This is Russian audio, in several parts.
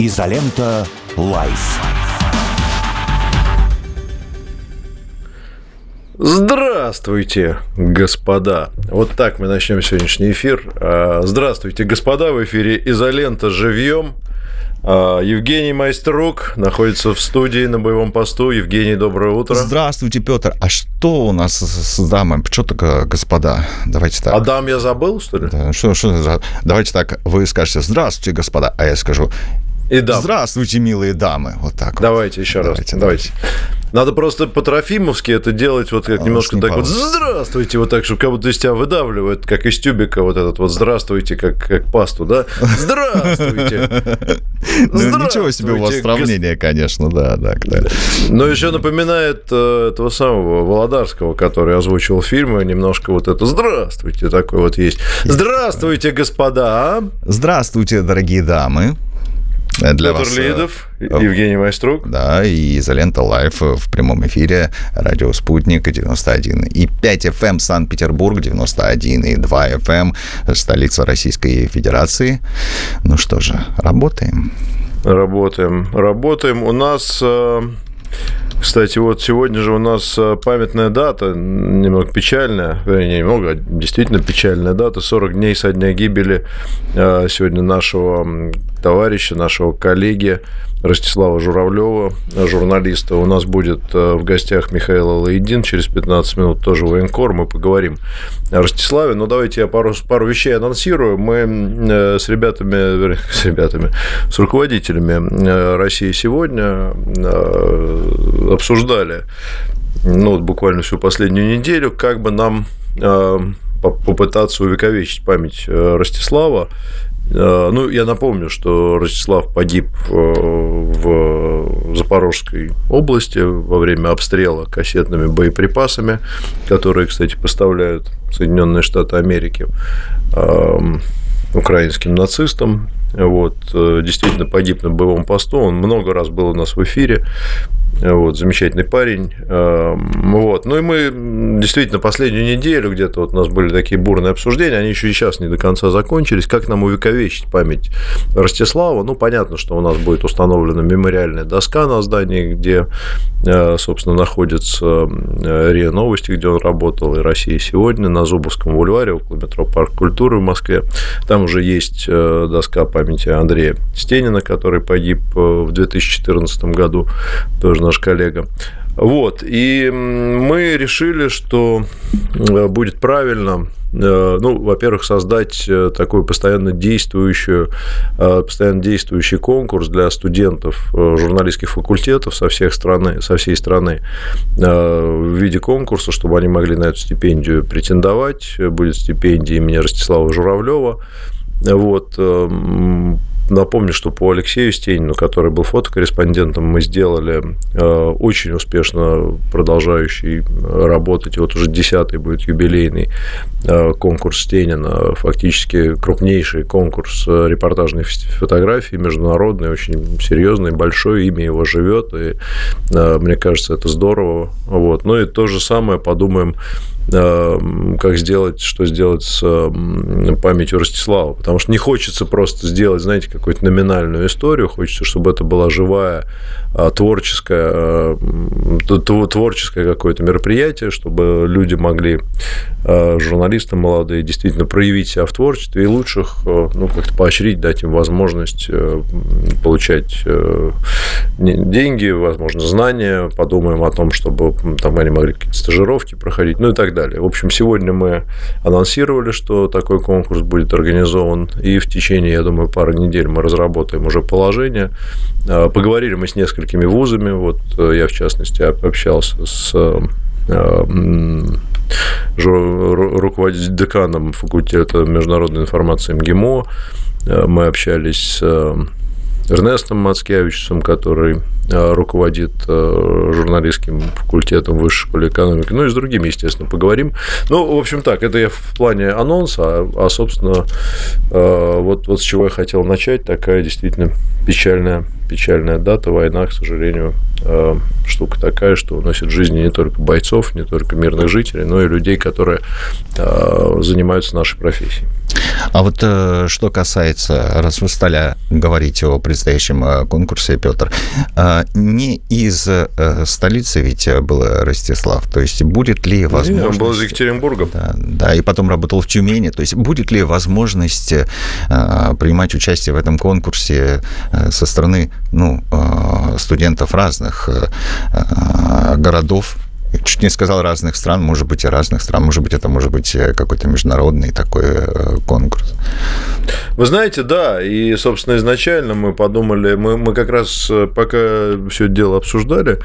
Изолента Live. Здравствуйте, господа. Вот так мы начнем сегодняшний эфир. А, здравствуйте, господа. В эфире «Изолента. Живьем». А, Евгений Майструк находится в студии на боевом посту. Евгений, доброе утро. Здравствуйте, Петр. А что у нас с дамой? Что такое, господа? Давайте так. А дам я забыл, что ли? Да, что, что. Давайте так, вы скажете «Здравствуйте, господа», а я скажу И дам. «Здравствуйте, милые дамы». Вот так вот. Давайте еще Давайте, раз. Давайте. Надо просто по-трофимовски это делать, вот как А, немножко не так вот получится. «Здравствуйте», вот так, чтобы как будто из тебя выдавливают, как из тюбика вот этот вот «Здравствуйте», как, как пасту, да? Здравствуйте! Ну, ничего себе у вас сравнение, конечно, да, да. Но еще напоминает э, этого самого Володарского, который озвучил фильмы, немножко вот это «Здравствуйте» такой вот есть. «Здравствуйте, господа!» Здравствуйте, дорогие дамы. Для Петр вас, э, Лидов, Евгений Майструк. Да, и «Изолента Live» в прямом эфире, радио «Спутник» 91 и 5 FM Санкт-Петербург 91 и 2 FM столица Российской Федерации. Ну что же, работаем. Работаем, работаем. У нас, э, кстати, вот сегодня же у нас э, памятная дата, немного печальная, вернее, немного, а действительно печальная дата, 40 дней со дня гибели э, сегодня нашего товарища, нашего коллеги Ростислава Журавлева, журналиста. У нас будет э, в гостях Михаил Алаидин, через 15 минут тоже военкор, мы поговорим о Ростиславе. Но давайте я пару, пару вещей анонсирую. Мы с ребятами, с ребятами, с руководителями России сегодня обсуждали ну, вот буквально всю последнюю неделю, как бы нам э, по- попытаться увековечить память э, Ростислава. Э, Ну, я напомню, что Ростислав погиб в Запорожской области во время обстрела кассетными боеприпасами, которые, кстати, поставляют Соединенные Штаты Америки эм, украинским нацистам. Вот, действительно погиб на боевом посту. Он много раз был у нас в эфире. Вот, замечательный парень. Эм, Вот. Ну и мы действительно последнюю неделю где-то вот у нас были такие бурные обсуждения, они еще и сейчас не до конца закончились. Как нам увековечить память Ростислава? Ну, понятно, что у нас будет установлена мемориальная доска на здании, где, э, собственно, находится РИА Новости, где он работал, и Россия сегодня, на Зубовском бульваре, около метро Парк культуры в Москве. Там уже есть э, доска памяти Андрея Стенина, который погиб э, в 2014 году, тоже наш коллега. Вот, и мы решили, что э, будет правильно, э, ну, во-первых, создать э, такой постоянно действующую, э, постоянно действующий конкурс для студентов журналистских факультетов со всех страны, со всей страны в виде конкурса, чтобы они могли на эту стипендию претендовать. Будет стипендия имени Ростислава Журавлева. Вот, Напомню, что по Алексею Стенину, который был фотокорреспондентом, мы сделали э, очень успешно продолжающий работать. Вот уже десятый будет юбилейный э, конкурс Стенина, фактически крупнейший конкурс э, репортажной фотографии, международный, очень серьезный, большой, имя его живет, и мне кажется, это здорово. Вот. Ну и то же самое подумаем как сделать, что сделать с памятью Ростислава. Потому что не хочется просто сделать, знаете, какую-то номинальную историю, хочется, чтобы это была живая, творческое, творческое какое-то мероприятие, чтобы люди могли, журналисты молодые, действительно проявить себя в творчестве и лучших, ну, как-то поощрить, дать им возможность получать деньги, возможно, знания, подумаем о том, чтобы там они могли какие-то стажировки проходить, ну и так далее. В общем, сегодня мы анонсировали, что такой конкурс будет организован, и в течение, я думаю, пары недель мы разработаем уже положение. Поговорили мы с несколькими вузами, вот я, в частности, общался с руководитель деканом факультета международной информации МГИМО. Мы общались Эрнестом Мацкевичем, который руководит журналистским факультетом высшей школы экономики, ну и с другими, естественно, поговорим. Ну, в общем, так, это я в плане анонса, а, а собственно, вот, вот с чего я хотел начать, такая действительно печальная, печальная дата, война, к сожалению, штука такая, что уносит жизни не только бойцов, не только мирных жителей, но и людей, которые занимаются нашей профессией. А вот э, что касается, раз вы стали говорить о предстоящем э, конкурсе, Петр, э, не из столицы ведь был Ростислав, то есть будет ли возможность... он был из Екатеринбурга. Да, да, и потом работал в Тюмени, то есть будет ли возможность принимать участие в этом конкурсе со стороны ну, студентов разных городов, чуть не сказал разных стран, может быть, и разных стран, может быть, это может быть э, какой-то международный такой э, конкурс. Вы знаете, да, и, собственно, изначально мы подумали, мы, мы как раз, э, пока все это дело обсуждали,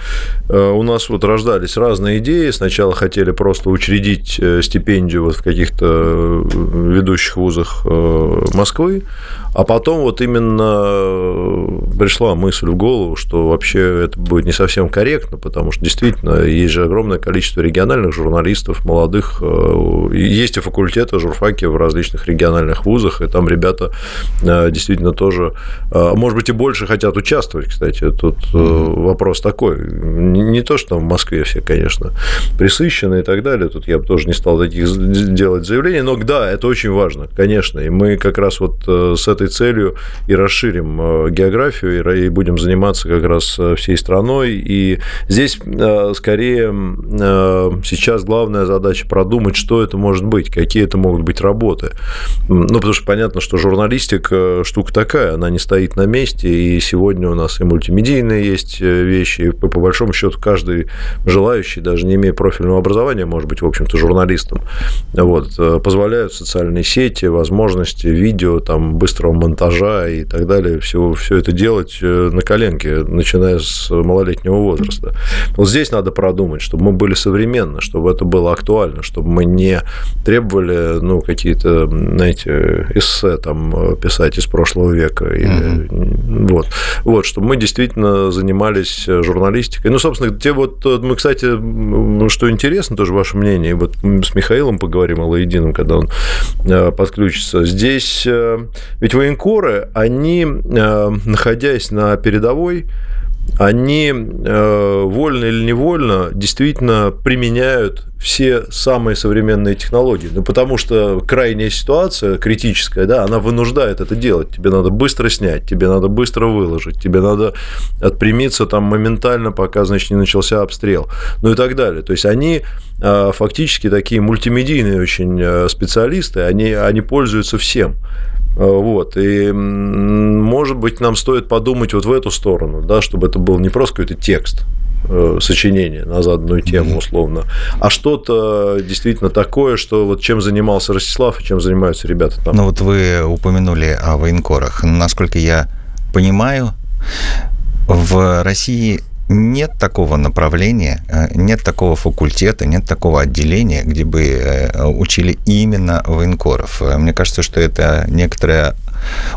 у нас вот рождались разные идеи. Сначала хотели просто учредить стипендию вот в каких-то ведущих вузах Москвы, а потом вот именно пришла мысль в голову, что вообще это будет не совсем корректно, потому что действительно есть же огромное количество региональных журналистов, молодых. Э, есть и факультеты, журфаки в различных региональных вузах, и там ребята э, действительно тоже, э, может быть, и больше хотят участвовать, кстати. Тут вопрос такой. Не то, что там в Москве все, конечно, присыщены и так далее. Тут я бы тоже не стал таких делать заявлений, но да, это очень важно, конечно. И мы как раз вот с этой целью и расширим географию, и будем заниматься как раз всей страной. И здесь скорее Э, сейчас главная задача продумать, что это может быть, какие это могут быть работы. Ну, потому что понятно, что журналистика штука такая, она не стоит на месте, и сегодня у нас и мультимедийные есть э, вещи, и по, большому счету каждый желающий, даже не имея профильного образования, может быть, в общем-то, журналистом. Вот, э, позволяют социальные сети, возможности видео, там, быстрого монтажа и так далее, все, все это делать на коленке, начиная с малолетнего возраста. Вот здесь надо продумать, чтобы мы были современны, чтобы это было актуально, чтобы мы не требовали, ну, какие-то, знаете, эссе там писать из прошлого века. Или, mm-hmm. вот. вот, чтобы мы действительно занимались журналистикой. Ну, собственно, те вот, мы, кстати, что интересно, тоже ваше мнение, вот с Михаилом поговорим, Алаидином, когда он э, подключится. Здесь э, ведь военкоры, они, э, находясь на передовой, они э, вольно или невольно действительно применяют все самые современные технологии. Ну, потому что крайняя ситуация, критическая, да, она вынуждает это делать. Тебе надо быстро снять, тебе надо быстро выложить, тебе надо отпрямиться там моментально, пока, значит, не начался обстрел, ну и так далее. То есть они э, фактически такие мультимедийные очень специалисты, они, они пользуются всем. Э, вот. И, может быть, нам стоит подумать вот в эту сторону, да, чтобы это был не просто какой-то текст, э, сочинение на заданную тему, условно, а что-то действительно такое, что вот чем занимался Ростислав и чем занимаются ребята там. Ну вот вы упомянули о военкорах. Насколько я понимаю, в России нет такого направления, э, нет такого факультета, нет такого отделения, где бы э, учили именно военкоров. Мне кажется, что это некоторая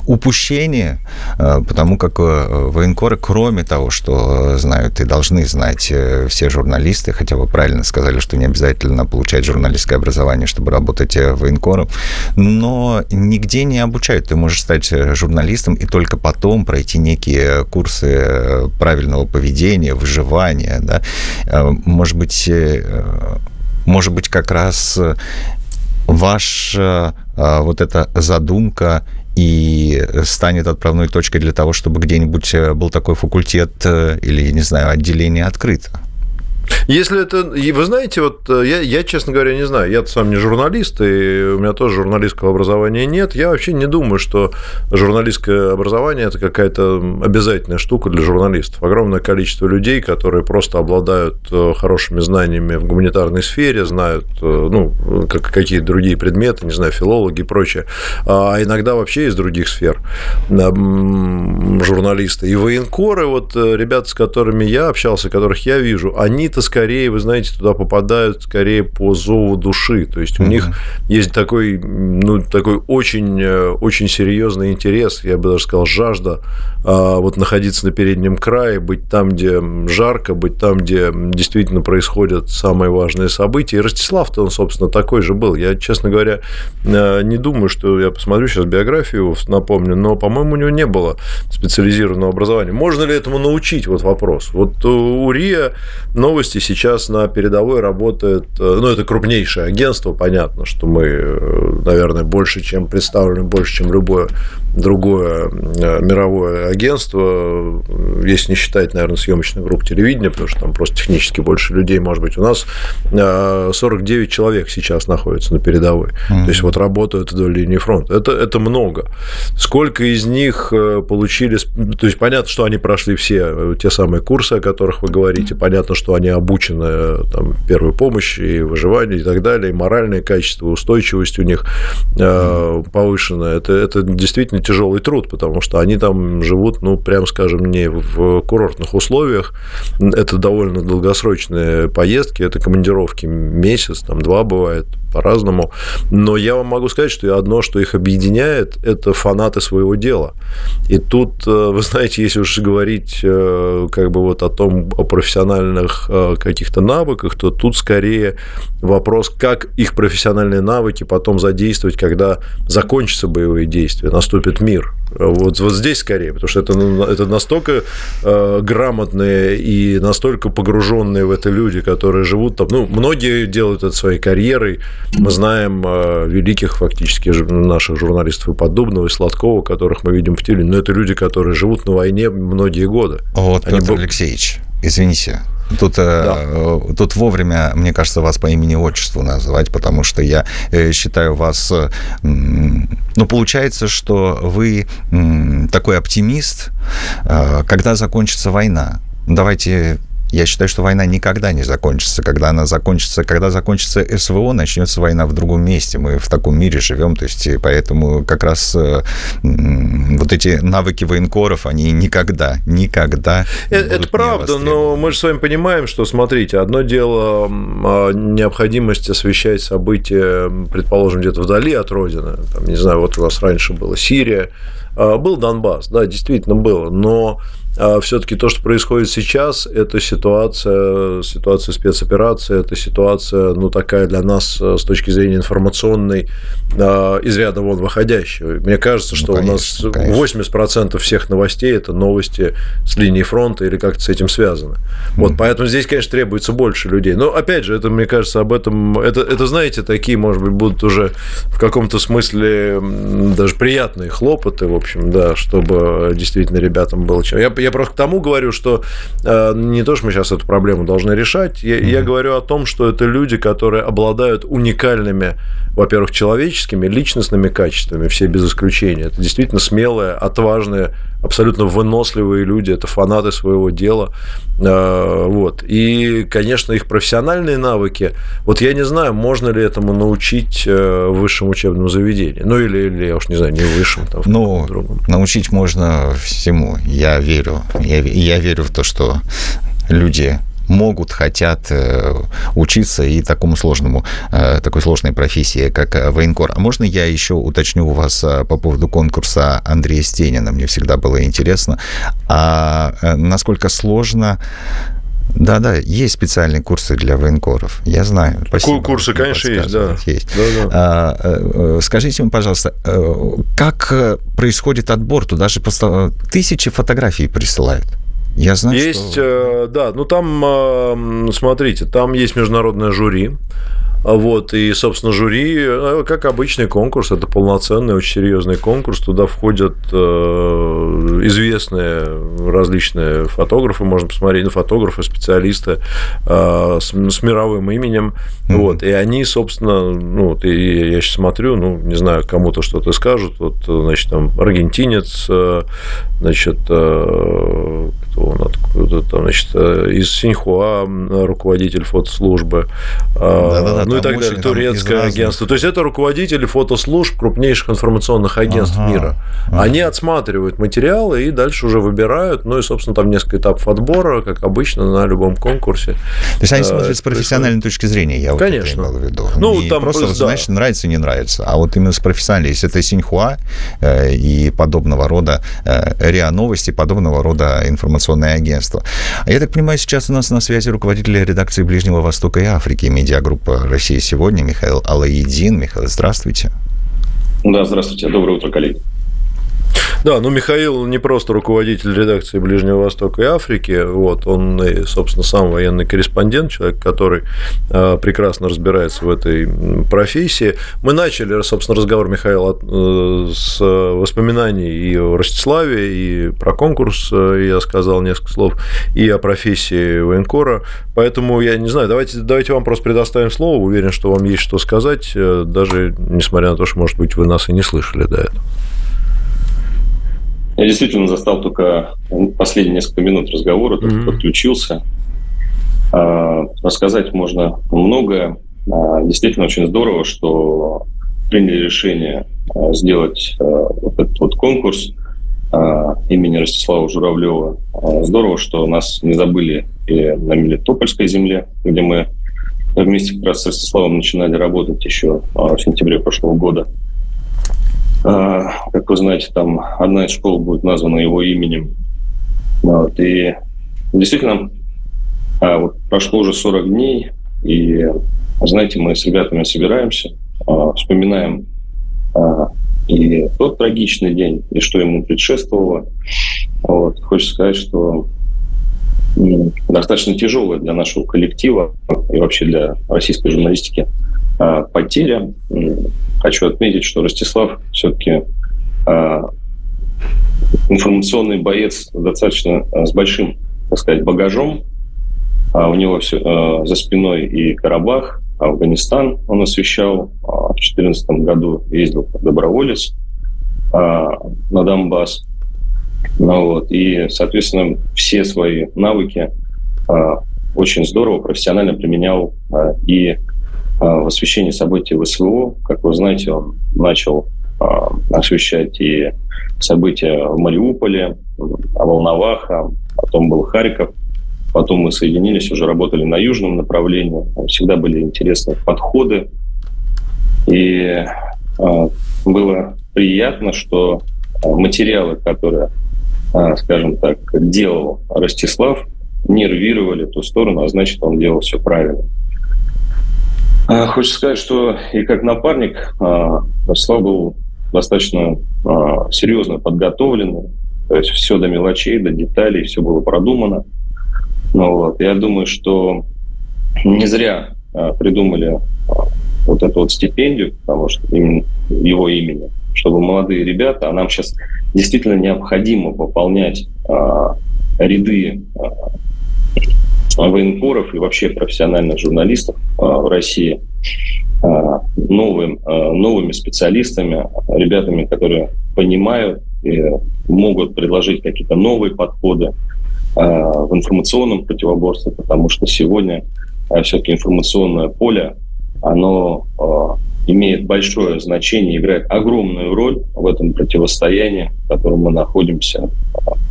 упущение, э, потому как э, военкоры, кроме того, что знают и должны знать э, все журналисты, хотя вы правильно сказали, что не обязательно получать журналистское образование, чтобы работать военкором, но нигде не обучают. Ты можешь стать журналистом и только потом пройти некие курсы правильного поведения, выживания. Да? Может быть, может быть, как раз ваша вот эта задумка и станет отправной точкой для того, чтобы где-нибудь э, был такой факультет э, или, не знаю, отделение открыто. Если это... Вы знаете, вот э, я, я, честно говоря, не знаю. Я сам не журналист, и у меня тоже журналистского образования нет. Я вообще не думаю, что журналистское образование – это какая-то обязательная штука для журналистов. Огромное количество людей, которые просто обладают э, хорошими знаниями в гуманитарной сфере, знают э, ну, какие-то другие предметы, не знаю, филологи и прочее, а иногда вообще из других сфер журналисты. И военкоры, вот ребята, с которыми я общался, которых я вижу, они это скорее, вы знаете, туда попадают скорее по зову души. То есть у mm-hmm. них есть такой, ну, такой очень, э, очень серьезный интерес, я бы даже сказал, жажда а, вот находиться на переднем крае, быть там, где жарко, быть там, где действительно происходят самые важные события. И Ростислав-то он, собственно, такой же был. Я, честно говоря, э, не думаю, что я посмотрю сейчас биографию, напомню, но, по-моему, у него не было специализированного образования. Можно ли этому научить? Вот вопрос. Вот у РИА новый новости сейчас на передовой работает, э, ну, это крупнейшее агентство, понятно, что мы, э, наверное, больше, чем представлены, больше, чем любое другое э, мировое агентство, если не считать, наверное, съемочных групп телевидения, потому что там просто технически больше людей, может быть, у нас 49 человек сейчас находится на передовой, mm-hmm. то есть вот работают вдоль линии фронта. Это, это много. Сколько из них получили, то есть понятно, что они прошли все те самые курсы, о которых вы говорите, понятно, что они обучены там, первой помощи и выживанию и так далее, и моральное качество, устойчивость у них э, повышена. Это, это действительно тяжелый труд, потому что они там живут, ну, прям скажем, не в курортных условиях. Это довольно долгосрочные поездки, это командировки месяц, там два бывает, по-разному. Но я вам могу сказать, что одно, что их объединяет, это фанаты своего дела. И тут, э, вы знаете, если уж говорить э, как бы вот о том, о профессиональных э, каких-то навыках, то тут скорее вопрос, как их профессиональные навыки потом задействовать, когда закончатся боевые действия, наступит мир. Вот, вот здесь скорее, потому что это, это настолько э, грамотные и настолько погруженные в это люди, которые живут там. Ну, многие делают это своей карьерой. Мы знаем э, великих фактически наших журналистов и Поддубного, и Сладкова, которых мы видим в теле. Но это люди, которые живут на войне многие годы. Вот, Они Петр Алексеевич, извините, Тут, э, да. тут вовремя, мне кажется, вас по имени-отчеству называть, потому что я э, считаю вас... Ну, получается, что вы такой оптимист, э, когда закончится война. Давайте я считаю, что война никогда не закончится. Когда она закончится, когда закончится СВО, начнется война в другом месте. Мы в таком мире живем, то есть поэтому как раз э, вот эти навыки военкоров, они никогда, никогда. Это, это правда, но мы же с вами понимаем, что, смотрите, одно дело а, необходимость освещать события, предположим, где-то вдали от родины. Там, не знаю, вот у нас раньше была Сирия, а, был Донбасс, да, действительно было, но все-таки то, что происходит сейчас, это ситуация, ситуация спецоперации, это ситуация, ну, такая для нас э, с точки зрения информационной а, из ряда вон выходящая. Мне кажется, ну, что ну, конечно, у нас конечно. 80% всех новостей – это новости с линии фронта или как-то с этим связаны. Mm. Вот, поэтому здесь, конечно, требуется больше людей. Но, опять же, это, мне кажется, об этом… Это, это, знаете, такие, может быть, будут уже в каком-то смысле даже приятные хлопоты, в общем, да, чтобы действительно ребятам было чем. Я, я просто к тому говорю, что э, не то, что мы сейчас эту проблему должны решать, я, mm-hmm. я говорю о том, что это люди, которые обладают уникальными, во-первых, человеческими, личностными качествами, все без исключения. Это действительно смелые, отважные, абсолютно выносливые люди, это фанаты своего дела. Э, вот. И, конечно, их профессиональные навыки, вот я не знаю, можно ли этому научить э, в высшем учебном заведении. Ну, или, или я уж не знаю, не в высшем, там, в ну, другом. научить можно всему, я верю я, я верю в то, что люди могут, хотят э, учиться и такому сложному, э, такой сложной профессии, как э, военкор. А можно я еще уточню у вас по поводу конкурса Андрея Стенина? Мне всегда было интересно. А насколько сложно да, да, есть специальные курсы для военкоров. Я знаю. Спасибо. Курсы, конечно, есть, да. есть. Да, да. А, скажите мне, пожалуйста, как происходит отбор? Туда же тысячи фотографий присылают. Я знаю, есть, что... да, ну там, смотрите, там есть международное жюри, вот, и, собственно, жюри, э, как обычный конкурс, это полноценный, очень серьезный конкурс. Туда входят э, известные различные фотографы, можно посмотреть на фотографы, специалисты э, с, с мировым именем. Mm-hmm. Вот, и они, собственно, ну, вот, и я сейчас смотрю, ну, не знаю, кому-то что-то скажут. Вот, значит, там аргентинец, значит, он откуда там, значит, из Синьхуа руководитель фотослужбы. Да-да-да, ну и так далее, турецкое агентство. То есть это руководители фотослужб крупнейших информационных агентств ага, мира. Ага. Они отсматривают материалы и дальше уже выбирают. Ну и, собственно, там несколько этапов отбора, как обычно на любом конкурсе. То есть они э, смотрят с профессиональной точки зрения, я Конечно. вот это имел в виду. Ну, не там просто, да. значит, нравится, не нравится, а вот именно с профессиональной. Если это Синьхуа э, и подобного рода э, РИА Новости, подобного рода информационное агентство. А я так понимаю, сейчас у нас на связи руководитель редакции Ближнего Востока и Африки, медиагруппа России сегодня, Михаил Алаидин. Михаил, здравствуйте. Да, здравствуйте. Доброе утро, коллеги. Да, ну Михаил не просто руководитель редакции Ближнего Востока и Африки, вот, он, и, собственно, сам военный корреспондент, человек, который э, прекрасно разбирается в этой профессии. Мы начали, собственно, разговор Михаила э, с воспоминаний и о Ростиславе, и про конкурс, э, я сказал несколько слов, и о профессии военкора, поэтому я не знаю, давайте, давайте вам просто предоставим слово, уверен, что вам есть что сказать, э, даже несмотря на то, что, может быть, вы нас и не слышали до этого. Я действительно застал только последние несколько минут разговора, только mm-hmm. подключился. А, рассказать можно многое. А, действительно очень здорово, что приняли решение а, сделать вот этот вот конкурс имени Ростислава Журавлева. Здорово, что нас не забыли и на Мелитопольской земле, где мы вместе как раз с Ростиславом начинали работать еще в сентябре прошлого года. А, как вы знаете, там одна из школ будет названа его именем. Вот, и действительно, а, вот прошло уже 40 дней, и, знаете, мы с ребятами собираемся, а, вспоминаем и тот трагичный день, и что ему предшествовало. Вот. Хочется сказать, что достаточно тяжелая для нашего коллектива и вообще для российской журналистики потеря хочу отметить, что Ростислав все-таки э, информационный боец достаточно э, с большим, так сказать, багажом. А у него все, э, за спиной и Карабах, Афганистан он освещал. А в 2014 году ездил как доброволец э, на Донбасс. Ну, вот, и, соответственно, все свои навыки э, очень здорово, профессионально применял э, и в освещении событий СВО. Как вы знаете, он начал а, освещать и события в Мариуполе, Волноваха, потом был Харьков, потом мы соединились, уже работали на южном направлении, всегда были интересные подходы, и было приятно, что материалы, которые, скажем так, делал Ростислав, нервировали ту сторону, а значит, он делал все правильно. А, хочется сказать, что и как напарник Слава был достаточно а, серьезно подготовленный, то есть все до мелочей, до деталей, все было продумано. Ну, вот. Я думаю, что не зря придумали вот эту вот стипендию, потому что именно его имени, чтобы молодые ребята, а нам сейчас действительно необходимо пополнять ряды военкоров и вообще профессиональных журналистов а, в России а, новым, а, новыми специалистами, ребятами, которые понимают и могут предложить какие-то новые подходы в информационном противоборстве, потому что сегодня все-таки информационное поле, оно имеет большое значение, играет огромную роль в этом противостоянии, в котором мы находимся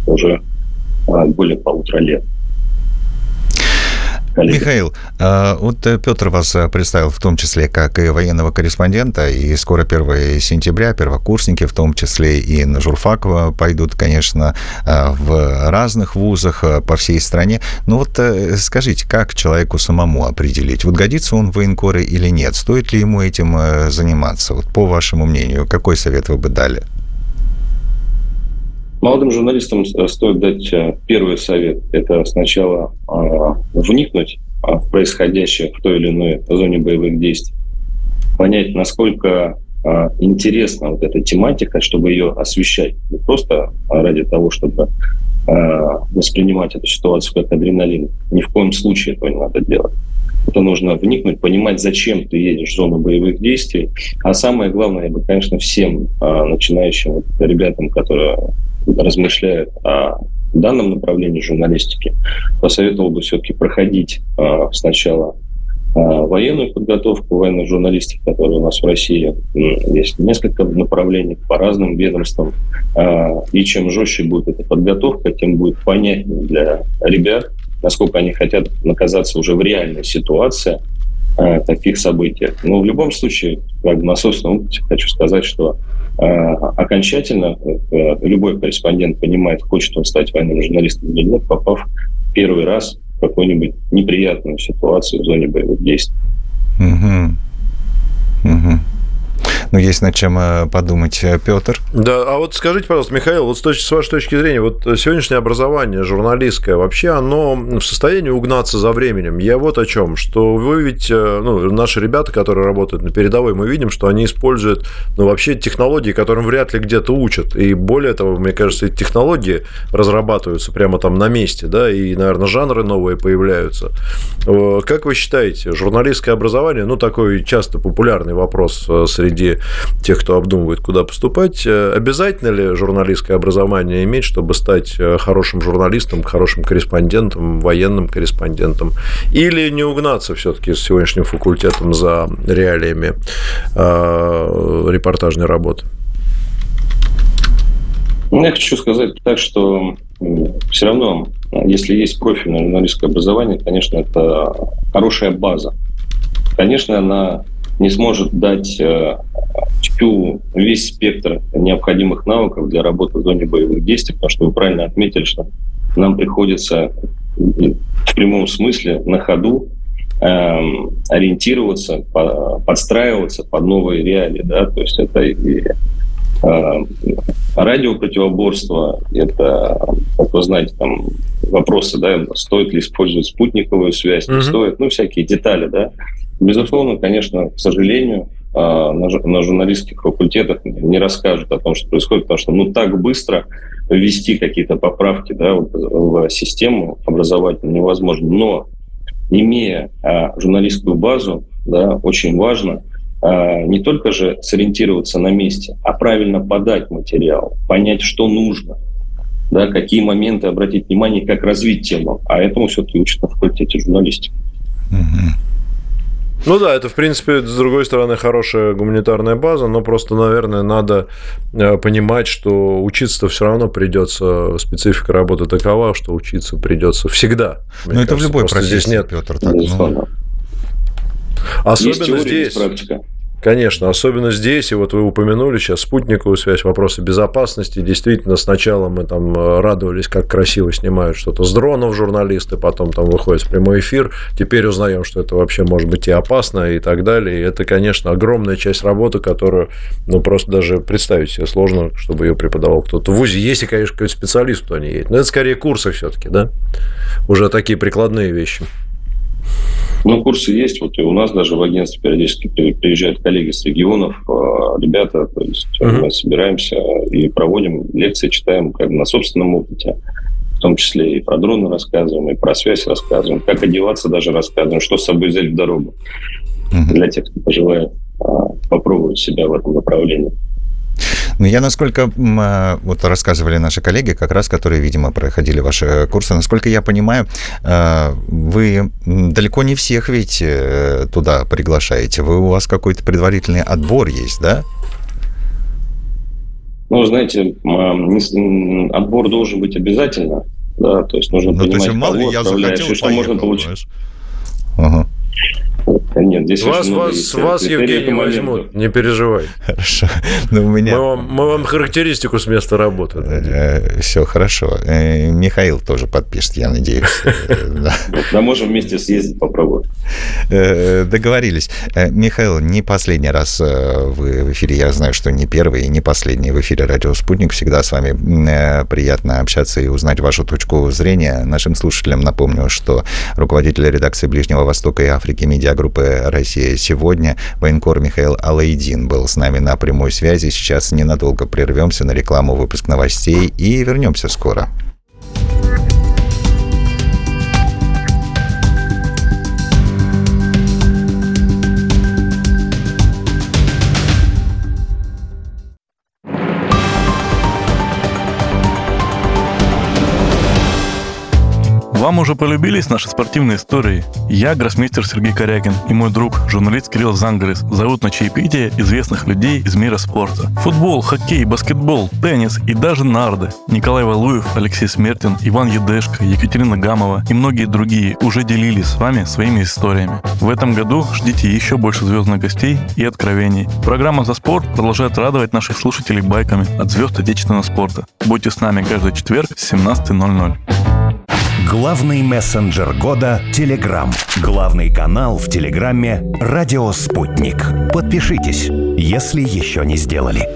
уже более полутора лет коллеги. Михаил, а, вот э, Петр вас э, представил в том числе как и военного корреспондента, и скоро 1 сентября первокурсники, в том числе и на журфак э, пойдут, конечно, в разных вузах по всей стране. Но вот скажите, как человеку самому определить, вот годится он в военкоры или нет? Стоит ли ему этим заниматься? Вот по вашему мнению, какой совет вы бы дали? Молодым журналистам э, стоит дать э, первый совет. Это сначала э, вникнуть в происходящее в той или иной зоне боевых действий, понять, насколько интересна вот эта тематика, чтобы ее освещать. Не просто ради того, чтобы воспринимать эту ситуацию как адреналин. Ни в коем случае этого не надо делать. Это нужно вникнуть, понимать, зачем ты едешь в зону боевых действий. А самое главное, я бы, конечно, всем начинающим ребятам, которые размышляет о данном направлении журналистики, посоветовал бы все-таки проходить э, сначала э, военную подготовку, военной журналистики, которая у нас в России есть несколько направлений по разным ведомствам. Э, и чем жестче будет эта подготовка, тем будет понятнее для ребят, насколько они хотят наказаться уже в реальной ситуации таких событиях. Но в любом случае, как бы на собственном опыте хочу сказать, что окончательно э, любой корреспондент понимает, хочет он стать военным журналистом или нет, попав первый раз в какую-нибудь неприятную ситуацию в зоне боевых действий. Угу. Угу. Ну, есть над чем э, подумать, э, Петр. Да, а вот скажите, пожалуйста, Михаил, вот с, точки, с вашей точки зрения, вот сегодняшнее образование журналистское, вообще оно в состоянии угнаться за временем? Я вот о чем, что вы ведь, э, ну, наши ребята, которые работают на передовой, мы видим, что они используют, ну, вообще технологии, которым вряд ли где-то учат. И более того, мне кажется, эти технологии разрабатываются прямо там на месте, да, и, наверное, жанры новые появляются. Как вы считаете, журналистское образование, ну, такой часто популярный вопрос среди тех, кто обдумывает, куда поступать. Э, обязательно ли журналистское образование иметь, чтобы стать э, хорошим журналистом, хорошим корреспондентом, военным корреспондентом? Или не угнаться все-таки с сегодняшним факультетом за реалиями э, репортажной работы? Ну, я хочу сказать так, что все равно, если есть профильное журналистское образование, конечно, это хорошая база. Конечно, она не сможет дать э, весь спектр необходимых навыков для работы в зоне боевых действий, потому что вы правильно отметили, что нам приходится в прямом смысле на ходу эм, ориентироваться, подстраиваться под новые реалии. Да? То есть это и э, радиопротивоборство, это, как вы знаете, там вопросы, да, стоит ли использовать спутниковую связь, не mm-hmm. стоит, ну, всякие детали, да. Безусловно, конечно, к сожалению, а, на журналистских факультетах не расскажут о том, что происходит, потому что ну так быстро ввести какие-то поправки да, в систему образовательную невозможно. Но имея а, журналистскую базу, да, очень важно а, не только же сориентироваться на месте, а правильно подать материал, понять, что нужно, да, какие моменты обратить внимание, как развить тему. А этому все-таки учат на факультете журналистики. Угу. Ну да, это, в принципе, с другой стороны, хорошая гуманитарная база, но просто, наверное, надо э, понимать, что учиться-то все равно придется, специфика работы такова, что учиться придется всегда. Ну, это в любой профессии, здесь нет, Петр, так. Ну... Особенно есть теория, здесь. Есть практика. Конечно, особенно здесь, и вот вы упомянули сейчас спутниковую связь, вопросы безопасности. Действительно, сначала мы там э, радовались, как красиво снимают что-то с дронов журналисты, потом там выходит в прямой эфир. Теперь узнаем, что это вообще может быть и опасно, и так далее. И это, конечно, огромная часть работы, которую, ну, просто даже представить себе сложно, чтобы ее преподавал кто-то в ВУЗе. Если, конечно, какой-то специалист, кто не едет. Но это скорее курсы все-таки, да? Уже такие прикладные вещи. Ну, курсы есть. Вот и у нас даже в агентстве периодически приезжают коллеги с регионов, а, ребята, то есть uh-huh. мы собираемся и проводим лекции, читаем как на собственном опыте. В том числе и про дроны рассказываем, и про связь рассказываем, как одеваться даже рассказываем, что с собой взять в дорогу. Uh-huh. Для тех, кто пожелает а, попробовать себя в этом направлении. Ну, я насколько, а, вот рассказывали наши коллеги, как раз, которые, видимо, проходили ваши курсы, насколько я понимаю, а, вы далеко не всех ведь э, туда приглашаете. Вы, у вас какой-то предварительный отбор есть, да? Ну, знаете, отбор должен быть обязательно, да, то есть нужно ну, понимать, то есть, мало я захотел, и что поехал, можно получить. Ага. Нет, здесь вас, вас, вас Евгений, возьмут, не переживай. Хорошо. Но ну, у меня... мы, вам, мы вам характеристику с места работы. Э, Все хорошо. Э, Михаил тоже подпишет, я надеюсь. Да, можем вместе съездить, попробовать. Э, договорились. Михаил, не последний раз вы в эфире, я знаю, что не первый и не последний в эфире «Радио Спутник». Всегда с вами приятно общаться и узнать вашу точку зрения. Нашим слушателям напомню, что руководитель редакции Ближнего Востока и Африки медиа группы «Россия сегодня». Военкор Михаил Алайдин был с нами на прямой связи. Сейчас ненадолго прервемся на рекламу выпуск новостей и вернемся скоро. Вам уже полюбились наши спортивные истории? Я гроссмейстер Сергей Корякин и мой друг, журналист Кирилл Зангарис, зовут на чаепитие известных людей из мира спорта. Футбол, хоккей, баскетбол, теннис и даже нарды. Николай Валуев, Алексей Смертин, Иван Едешко, Екатерина Гамова и многие другие уже делились с вами своими историями. В этом году ждите еще больше звездных гостей и откровений. Программа «За спорт» продолжает радовать наших слушателей байками от звезд отечественного спорта. Будьте с нами каждый четверг с 17.00. Главный мессенджер года – Телеграм. Главный канал в Телеграме – Радио «Спутник». Подпишитесь. если еще не сделали.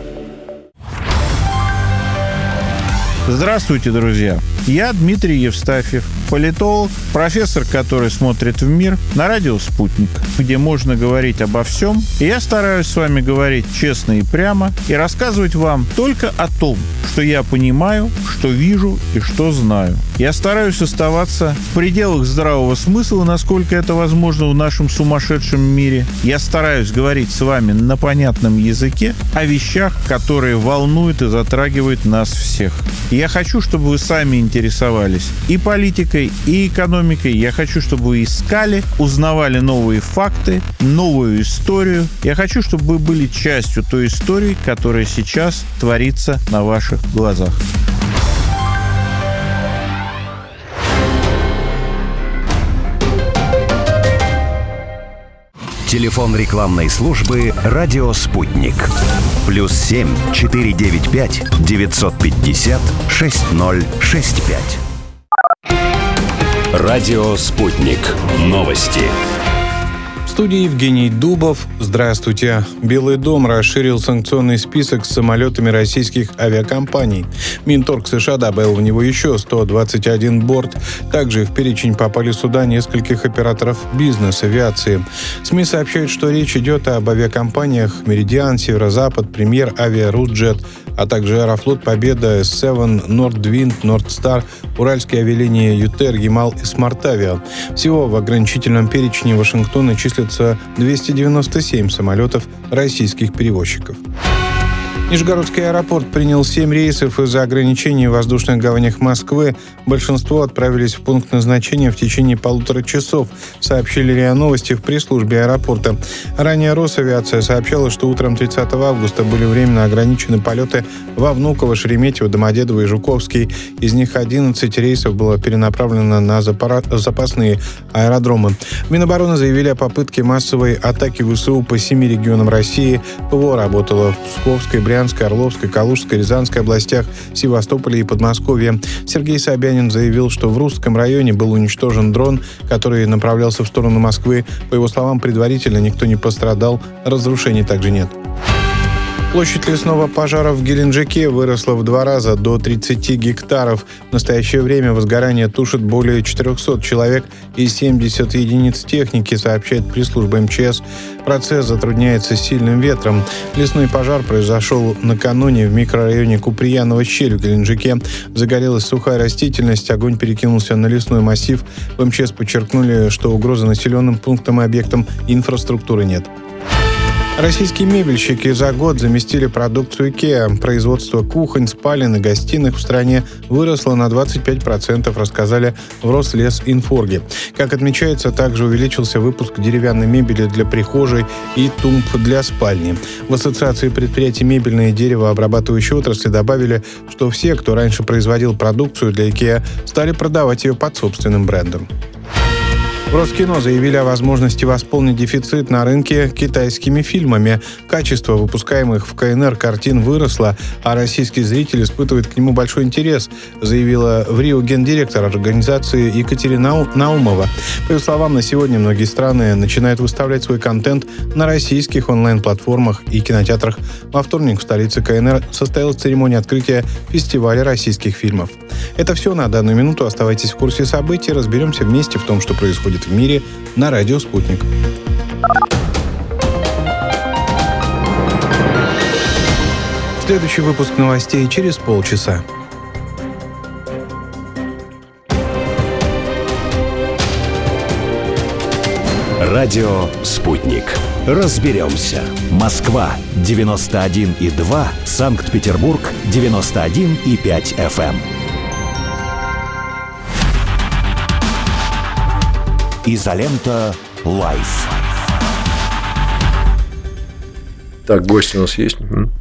Здравствуйте, друзья! Я Дмитрий Евстафьев, политолог, профессор, который смотрит в мир на радио «Спутник», где можно говорить обо всем. И я стараюсь с вами говорить честно и прямо и рассказывать вам только о том, что я понимаю, что вижу и что знаю. Я стараюсь оставаться в пределах здравого смысла, насколько это возможно в нашем сумасшедшем мире. Я стараюсь говорить с вами на понятном языке о вещах, которые волнуют и затрагивают нас всех. Я хочу, чтобы вы сами интересовались и политикой, и экономикой. Я хочу, чтобы вы искали, узнавали новые факты, новую историю. Я хочу, чтобы вы были частью той истории, которая сейчас творится на ваших глазах. Телефон рекламной службы «Радио Спутник». Плюс 7 495 950 6065. Радио «Спутник». Новости студии Евгений Дубов. Здравствуйте. Белый дом расширил санкционный список с самолетами российских авиакомпаний. Минторг США добавил в него еще 121 борт. Также в перечень попали суда нескольких операторов бизнес-авиации. СМИ сообщают, что речь идет об авиакомпаниях «Меридиан», «Северо-Запад», «Премьер», «Авиа», «Русджет», а также «Аэрофлот», «Победа», «С7», «Нордвинд», «Нордстар», «Уральские авиалинии», «Ютер», «Ямал» и «Смартавиа». Всего в ограничительном перечне Вашингтона числится 297 самолетов российских перевозчиков. Нижегородский аэропорт принял 7 рейсов из-за ограничений в воздушных гаванях Москвы. Большинство отправились в пункт назначения в течение полутора часов, сообщили РИА Новости в пресс-службе аэропорта. Ранее Росавиация сообщала, что утром 30 августа были временно ограничены полеты во Внуково, Шереметьево, Домодедово и Жуковский. Из них 11 рейсов было перенаправлено на запасные аэродромы. Минобороны заявили о попытке массовой атаки ВСУ по семи регионам России. ПВО работало в Псковской, Брянской, Брянской, Орловской, Калужской, Рязанской областях, Севастополе и Подмосковье. Сергей Собянин заявил, что в Русском районе был уничтожен дрон, который направлялся в сторону Москвы. По его словам, предварительно никто не пострадал, разрушений также нет. Площадь лесного пожара в Геленджике выросла в два раза до 30 гектаров. В настоящее время возгорание тушит более 400 человек и 70 единиц техники, сообщает пресс-служба МЧС. Процесс затрудняется сильным ветром. Лесной пожар произошел накануне в микрорайоне Куприяново щель в Геленджике. Загорелась сухая растительность, огонь перекинулся на лесной массив. В МЧС подчеркнули, что угрозы населенным пунктам и объектам инфраструктуры нет. Российские мебельщики за год заместили продукцию IKEA. Производство кухонь, спален и гостиных в стране выросло на 25%, рассказали в Рослесинфорге. Как отмечается, также увеличился выпуск деревянной мебели для прихожей и тумб для спальни. В Ассоциации предприятий мебельной и деревообрабатывающей отрасли добавили, что все, кто раньше производил продукцию для IKEA, стали продавать ее под собственным брендом. В Роскино заявили о возможности восполнить дефицит на рынке китайскими фильмами. Качество выпускаемых в КНР картин выросло, а российский зритель испытывает к нему большой интерес, заявила в Рио гендиректор организации Екатерина Наумова. По ее словам, на сегодня многие страны начинают выставлять свой контент на российских онлайн-платформах и кинотеатрах. Во вторник в столице КНР состоялась церемония открытия фестиваля российских фильмов. Это все на данную минуту. Оставайтесь в курсе событий. Разберемся вместе в том, что происходит происходит в мире на радио «Спутник». Следующий выпуск новостей через полчаса. Радио «Спутник». Разберемся. Москва, 91,2. Санкт-Петербург, 91,5 FM. Изолента Лайф. Так, гость у нас есть.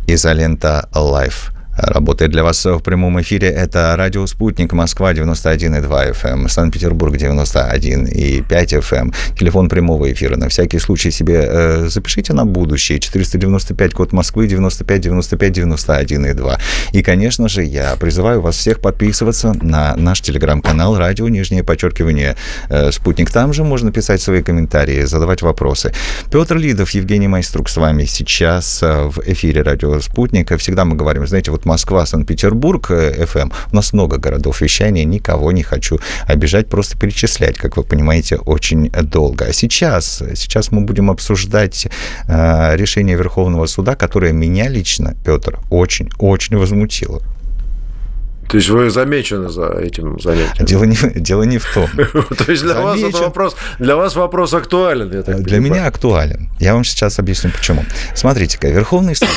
Изолента Live. Работает для вас в прямом эфире. Это радио «Спутник», Москва, 91,2 FM, эм, Санкт-Петербург, 91,5 FM. Эм. Телефон прямого эфира. На всякий случай себе э, запишите на будущее. 495, код Москвы, 95, 95, 91,2. И, конечно же, я призываю вас всех подписываться на наш телеграм-канал «Радио, нижнее подчеркивание, э, «Спутник». Там же можно писать свои комментарии, задавать вопросы. Петр Лидов, Евгений Майструк с вами сейчас э, в эфире «Радио Спутника». Всегда мы говорим, знаете, вот Москва, Санкт-Петербург, FM. Э, У нас много городов вещания, никого не хочу обижать, просто перечислять, как вы понимаете, очень долго. А сейчас, сейчас мы будем обсуждать э, решение Верховного суда, которое меня лично, Петр, очень-очень возмутило. То есть вы замечены за этим занятием? Дело не, дело не в том. То есть для вас, это вопрос, для вас вопрос актуален, я так Для меня актуален. Я вам сейчас объясню, почему. Смотрите-ка, Верховный суд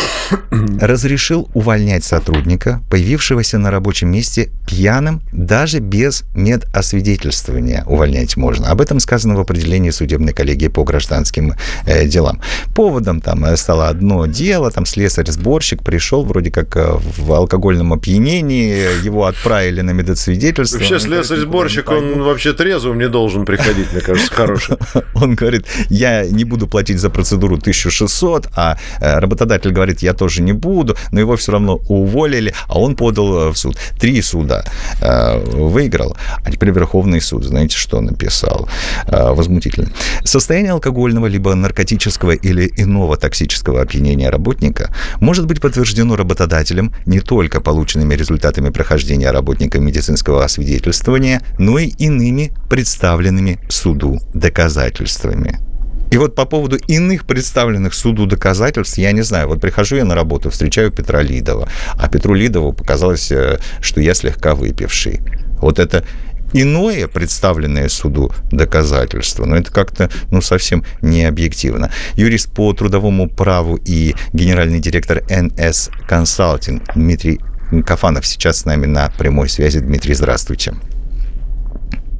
разрешил увольнять сотрудника, появившегося на рабочем месте пьяным, даже без медосвидетельствования увольнять можно. Об этом сказано в определении судебной коллегии по гражданским э, делам. Поводом там э, стало одно дело, там слесарь-сборщик пришел вроде как э, в алкогольном опьянении, его отправили на медосвидетельство. Вообще слесарь-сборщик, он вообще трезвым не должен приходить, мне кажется, хороший. Он говорит, я не буду платить за процедуру 1600, а э, работодатель говорит, я тоже не буду, но его все равно уволили, а он подал э, в суд. Три суда э, выиграл, а теперь Верховный суд, знаете, что написал? Возмутительно. Состояние алкогольного либо наркотического или иного токсического опьянения работника может быть подтверждено работодателем не только полученными результатами прохождения прохождения работника медицинского освидетельствования, но и иными представленными суду доказательствами. И вот по поводу иных представленных суду доказательств, я не знаю, вот прихожу я на работу, встречаю Петра Лидова, а Петру Лидову показалось, э, что я слегка выпивший. Вот это иное представленное суду доказательство, но это как-то ну, совсем не объективно. Юрист по трудовому праву и генеральный директор НС Консалтинг Дмитрий Кафанов сейчас с нами на прямой связи. Дмитрий, здравствуйте.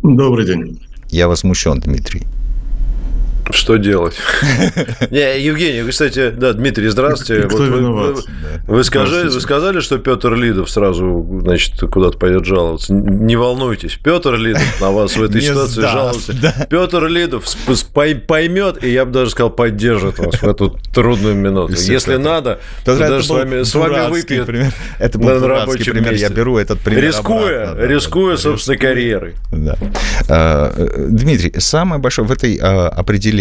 Добрый день. Я возмущен, Дмитрий. Что делать? Не, Евгений, вы, кстати, да, Дмитрий, здравствуйте. Кто вот виноват? Вы, вы, скажи, вы сказали, что Петр Лидов сразу, значит, куда-то пойдет жаловаться. Не волнуйтесь, Петр Лидов на вас в этой ситуации жалуется. Петр Лидов поймет, и я бы даже сказал, поддержит вас в эту трудную минуту. Если надо, то даже с вами, с вами выпьет Это был дурацкий пример, я беру этот пример Рискуя, рискуя собственной карьерой. А, э, Дмитрий, самое большое в этой а,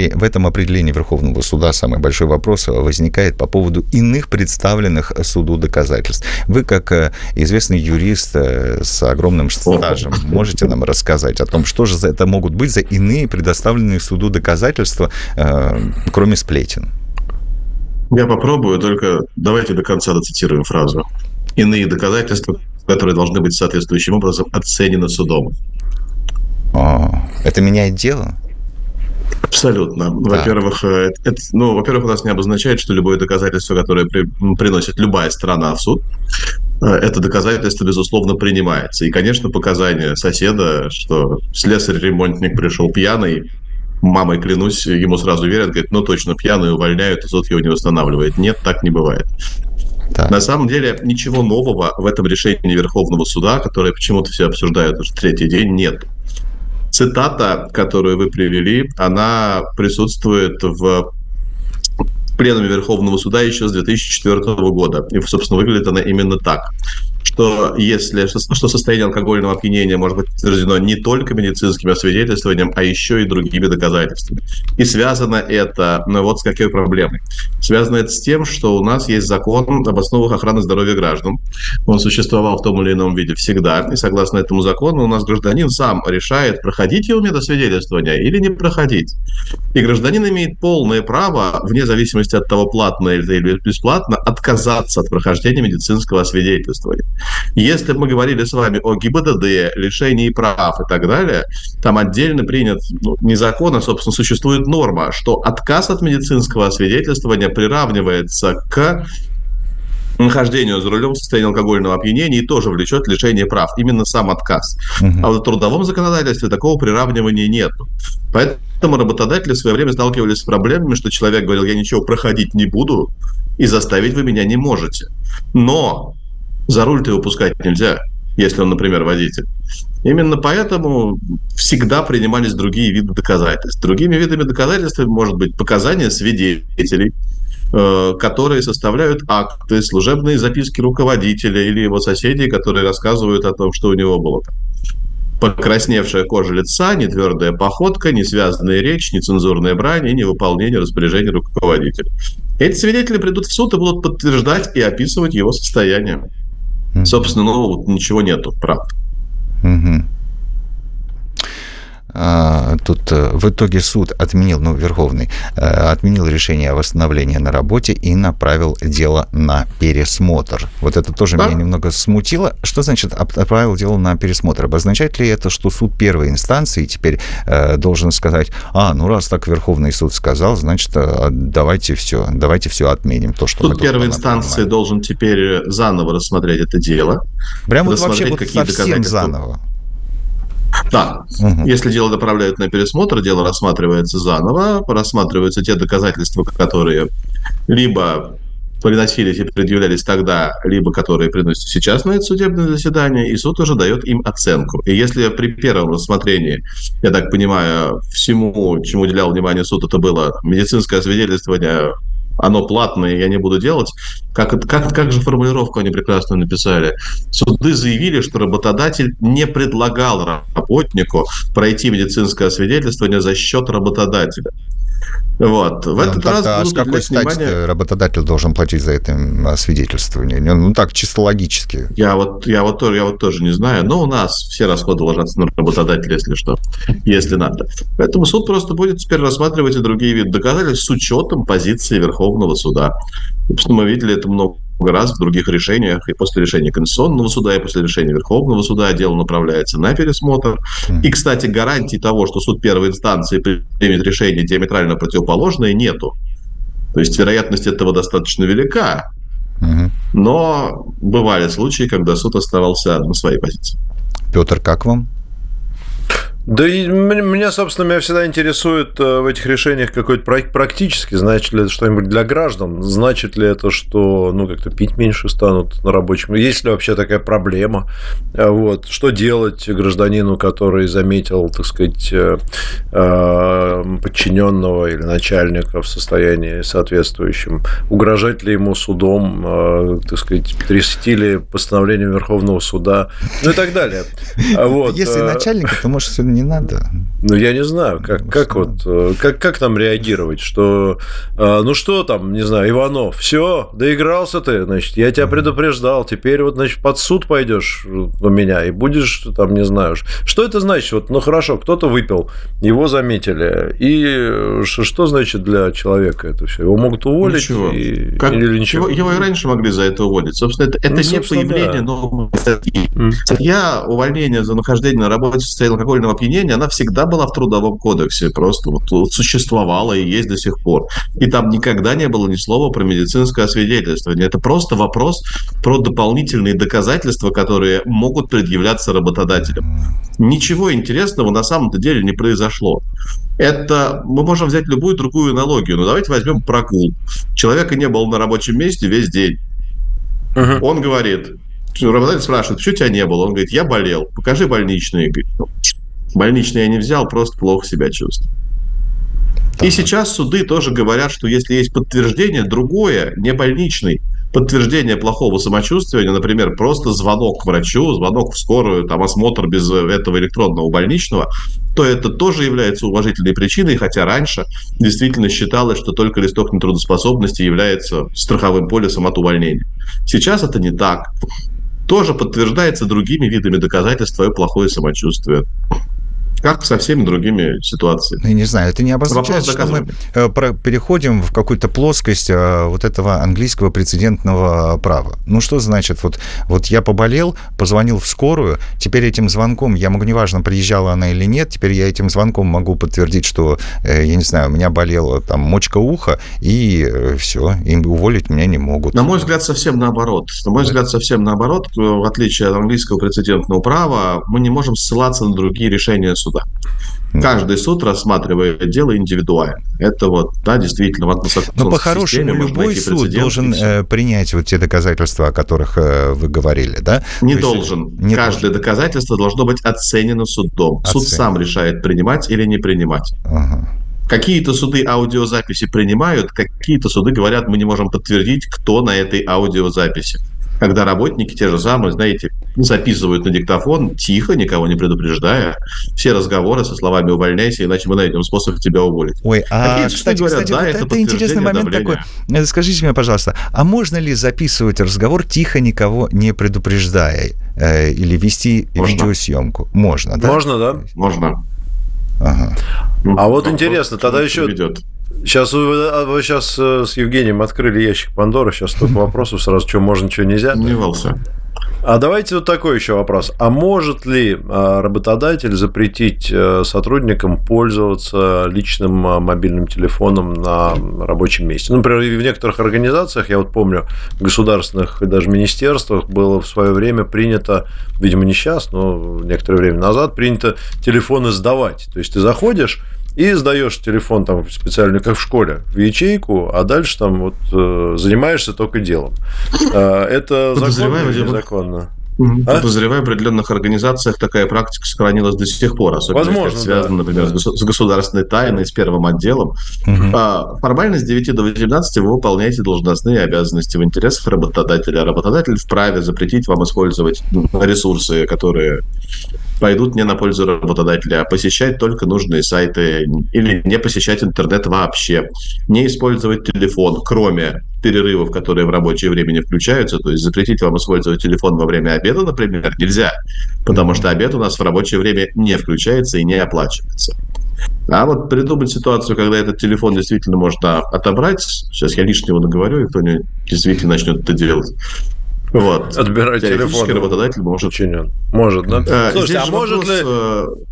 определении в этом определении Верховного суда самый большой вопрос возникает по поводу иных представленных суду доказательств. Вы, как э, известный юрист э, с огромным стажем, можете нам рассказать о том, что же это могут быть за иные предоставленные суду доказательства, э, кроме сплетен? Я попробую, только давайте до конца доцитируем фразу. Иные доказательства, которые должны быть соответствующим образом оценены судом. О, это меняет дело? Абсолютно. Во-первых, э, это, ну, во-первых, у нас не обозначает, что любое доказательство, которое при, приносит любая сторона в суд, э, это доказательство, безусловно, принимается. И, конечно, показания соседа, что слесарь-ремонтник пришел пьяный, мамой клянусь, ему сразу верят, говорят, ну точно пьяный увольняют, и суд его не восстанавливает. Нет, так не бывает. Да. На самом деле ничего нового в этом решении Верховного суда, которое почему-то все обсуждают уже третий день, нет. Цитата, которую вы привели, она присутствует в пленуме Верховного суда еще с 2004 года. И, собственно, выглядит она именно так что если что состояние алкогольного опьянения может быть подтверждено не только медицинским освидетельствованием, а еще и другими доказательствами. И связано это ну, вот с какой проблемой. Связано это с тем, что у нас есть закон об основах охраны здоровья граждан. Он существовал в том или ином виде всегда. И согласно этому закону у нас гражданин сам решает, проходить его медосвидетельствование или не проходить. И гражданин имеет полное право, вне зависимости от того, платно или бесплатно, отказаться от прохождения медицинского освидетельствования. Если мы говорили с вами о ГИБДД, лишении прав и так далее, там отдельно принят ну, не закон, а, собственно, существует норма, что отказ от медицинского освидетельствования приравнивается к нахождению за рулем в состоянии алкогольного опьянения и тоже влечет лишение прав. Именно сам отказ. Угу. А вот в трудовом законодательстве такого приравнивания нет. Поэтому работодатели в свое время сталкивались с проблемами, что человек говорил, я ничего проходить не буду, и заставить вы меня не можете. Но За руль-то его пускать нельзя, если он, например, водитель. Именно поэтому всегда принимались другие виды доказательств. Другими видами доказательств может быть показания свидетелей, э, которые составляют акты, служебные записки руководителя или его соседей, которые рассказывают о том, что у него было покрасневшая кожа лица, нетвердая походка, несвязанная речь, нецензурная брань и невыполнение распоряжений руководителя. Эти свидетели придут в суд и будут подтверждать и описывать его состояние. Собственно, ну, ничего нету, правда. Mm-hmm. А, тут э, в итоге суд отменил, ну, Верховный, э, отменил решение о восстановлении на работе и направил дело на пересмотр. Вот это тоже да? меня немного смутило. Что значит отправил дело на пересмотр? Обозначает ли это, что суд первой инстанции теперь э, должен сказать, а, ну, раз так Верховный суд сказал, значит, давайте все, давайте все отменим. То, что суд первой инстанции понимаем. должен теперь заново рассмотреть это дело. Прям вот вообще вот совсем заново. Да. Угу. Если дело направляют на пересмотр, дело рассматривается заново, рассматриваются те доказательства, которые либо приносились и предъявлялись тогда, либо которые приносят сейчас на это судебное заседание, и суд уже дает им оценку. И если при первом рассмотрении, я так понимаю, всему, чему уделял внимание суд, это было медицинское свидетельствование оно платное, я не буду делать. Как, как, как же формулировку они прекрасно написали? Суды заявили, что работодатель не предлагал работнику пройти медицинское освидетельствование за счет работодателя. Вот. В этот ну, раз а с какой стати внимание... работодатель должен платить за это свидетельствование? Ну, ну, так, чисто логически. Я вот, я, вот, я вот тоже не знаю, но у нас все расходы ложатся на работодателя, если что, если надо. Поэтому суд просто будет теперь рассматривать и другие виды доказательств с учетом позиции Верховного суда. Собственно, мы видели это много раз в других решениях, и после решения Конституционного суда, и после решения Верховного суда дело направляется на пересмотр. И, кстати, гарантий того, что суд первой инстанции примет решение диаметрально противоположное, нету. То есть вероятность этого достаточно велика, но бывали случаи, когда суд оставался на своей позиции. Петр, как вам? Да и меня, собственно, меня всегда интересует э, в этих решениях какой-то практически, значит ли это что-нибудь для граждан, значит ли это, что, ну, как-то пить меньше станут на рабочем, есть ли вообще такая проблема, э, вот, что делать гражданину, который заметил, так сказать, э, подчиненного или начальника в состоянии соответствующем, угрожать ли ему судом, так сказать, трясти ли постановлением Верховного суда, ну и так далее. Вот. Если начальника, то, может, не надо. Ну, я не знаю, как, ну, как вот, э, как, как там реагировать, что, э, ну, что там, не знаю, Иванов, все, доигрался ты, значит, я тебя предупреждал, теперь вот, значит, под суд пойдешь у меня и будешь там, не знаю, что это значит, вот, ну, хорошо, кто-то выпил, его заметили, и что значит для человека это все? Его могут уволить ничего. И, как, или ничего? Его, его и раньше могли за это уволить. Собственно, это, это ну, не появление да. новой статьи. Mm. Статья увольнения за нахождение на работе в состоянии алкогольного опьянения, она всегда была в Трудовом кодексе, просто вот, вот существовала и есть до сих пор. И там никогда не было ни слова про медицинское освидетельствование. Это просто вопрос про дополнительные доказательства, которые могут предъявляться работодателям. Ничего интересного на самом-то деле не произошло. Это мы можем взять любую другую аналогию. Но давайте возьмем прогул. Человека не было на рабочем месте весь день. Uh-huh. Он говорит, работодатель спрашивает, что у тебя не было? Он говорит, я болел, покажи больничные. Больничный я не взял, просто плохо себя чувствую. И сейчас суды тоже говорят, что если есть подтверждение, другое, не больничный, подтверждение плохого самочувствия, например, просто звонок к врачу, звонок в скорую, там осмотр без этого электронного больничного, то это тоже является уважительной причиной, хотя раньше действительно считалось, что только листок нетрудоспособности является страховым полисом от увольнения. Сейчас это не так. Тоже подтверждается другими видами доказательств твое плохое самочувствие как со всеми другими ситуациями. Я не знаю, это не обозначает, что мы э, переходим в какую-то плоскость э, вот этого английского прецедентного права. Ну, что значит, вот, вот я поболел, позвонил в скорую, теперь этим звонком, я могу, неважно, приезжала она или нет, теперь я этим звонком могу подтвердить, что, э, я не знаю, у меня болела там мочка уха, и все, им уволить меня не могут. На мой взгляд, совсем наоборот. На мой взгляд, совсем наоборот. В отличие от английского прецедентного права, мы не можем ссылаться на другие решения суда суда. Каждый суд рассматривает дело индивидуально. Это вот, да, действительно, в Но по-хорошему любой суд должен э, принять вот те доказательства, о которых э, вы говорили, да? Не То должен. Не Каждое должен. доказательство должно быть оценено судом. Оценено. Суд сам решает, принимать или не принимать. Ага. Какие-то суды аудиозаписи принимают, какие-то суды говорят, мы не можем подтвердить, кто на этой аудиозаписи когда работники те же самые, знаете, записывают на диктофон тихо, никого не предупреждая, все разговоры со словами «увольняйся, иначе мы найдем способ тебя уволить». Ой, а, кстати, говорят, кстати, да, вот это, это интересный момент давления. такой. Скажите мне, пожалуйста, а можно ли записывать разговор тихо, никого не предупреждая, э, или вести можно. видеосъемку? Можно, да? Можно, да? Можно. Ага. А вот интересно, тогда еще... Ведет. Сейчас вы, а вы сейчас э, с Евгением открыли ящик Пандоры, сейчас столько вопросов сразу, что можно, что нельзя. Не волся. А давайте вот такой еще вопрос. А может ли а, работодатель запретить э, сотрудникам пользоваться личным а, мобильным телефоном на рабочем месте? Например, в некоторых организациях, я вот помню, в государственных и даже министерствах было в свое время принято, видимо, не сейчас, но некоторое время назад, принято телефоны сдавать. То есть ты заходишь, и сдаешь телефон там специально, как в школе, в ячейку, а дальше там вот э, занимаешься только делом. Э, это законно или незаконно? А? Подозреваю, в определенных организациях такая практика сохранилась до сих пор, особенно Возможно, если связано, да. например, с государственной тайной, с первым отделом. Угу. формально с 9 до 18 вы выполняете должностные обязанности в интересах работодателя. Работодатель вправе запретить вам использовать ресурсы, которые пойдут не на пользу работодателя, а посещать только нужные сайты или не посещать интернет вообще, не использовать телефон, кроме перерывов, которые в рабочее время не включаются, то есть запретить вам использовать телефон во время обеда, например, нельзя, потому что обед у нас в рабочее время не включается и не оплачивается. А вот придумать ситуацию, когда этот телефон действительно можно отобрать, сейчас я лишнего наговорю, и кто-нибудь действительно начнет это делать, вот. Отбирать телефон. работодатель может. Подчинен. Может, да? А, Слушайте, а может вопрос, ли...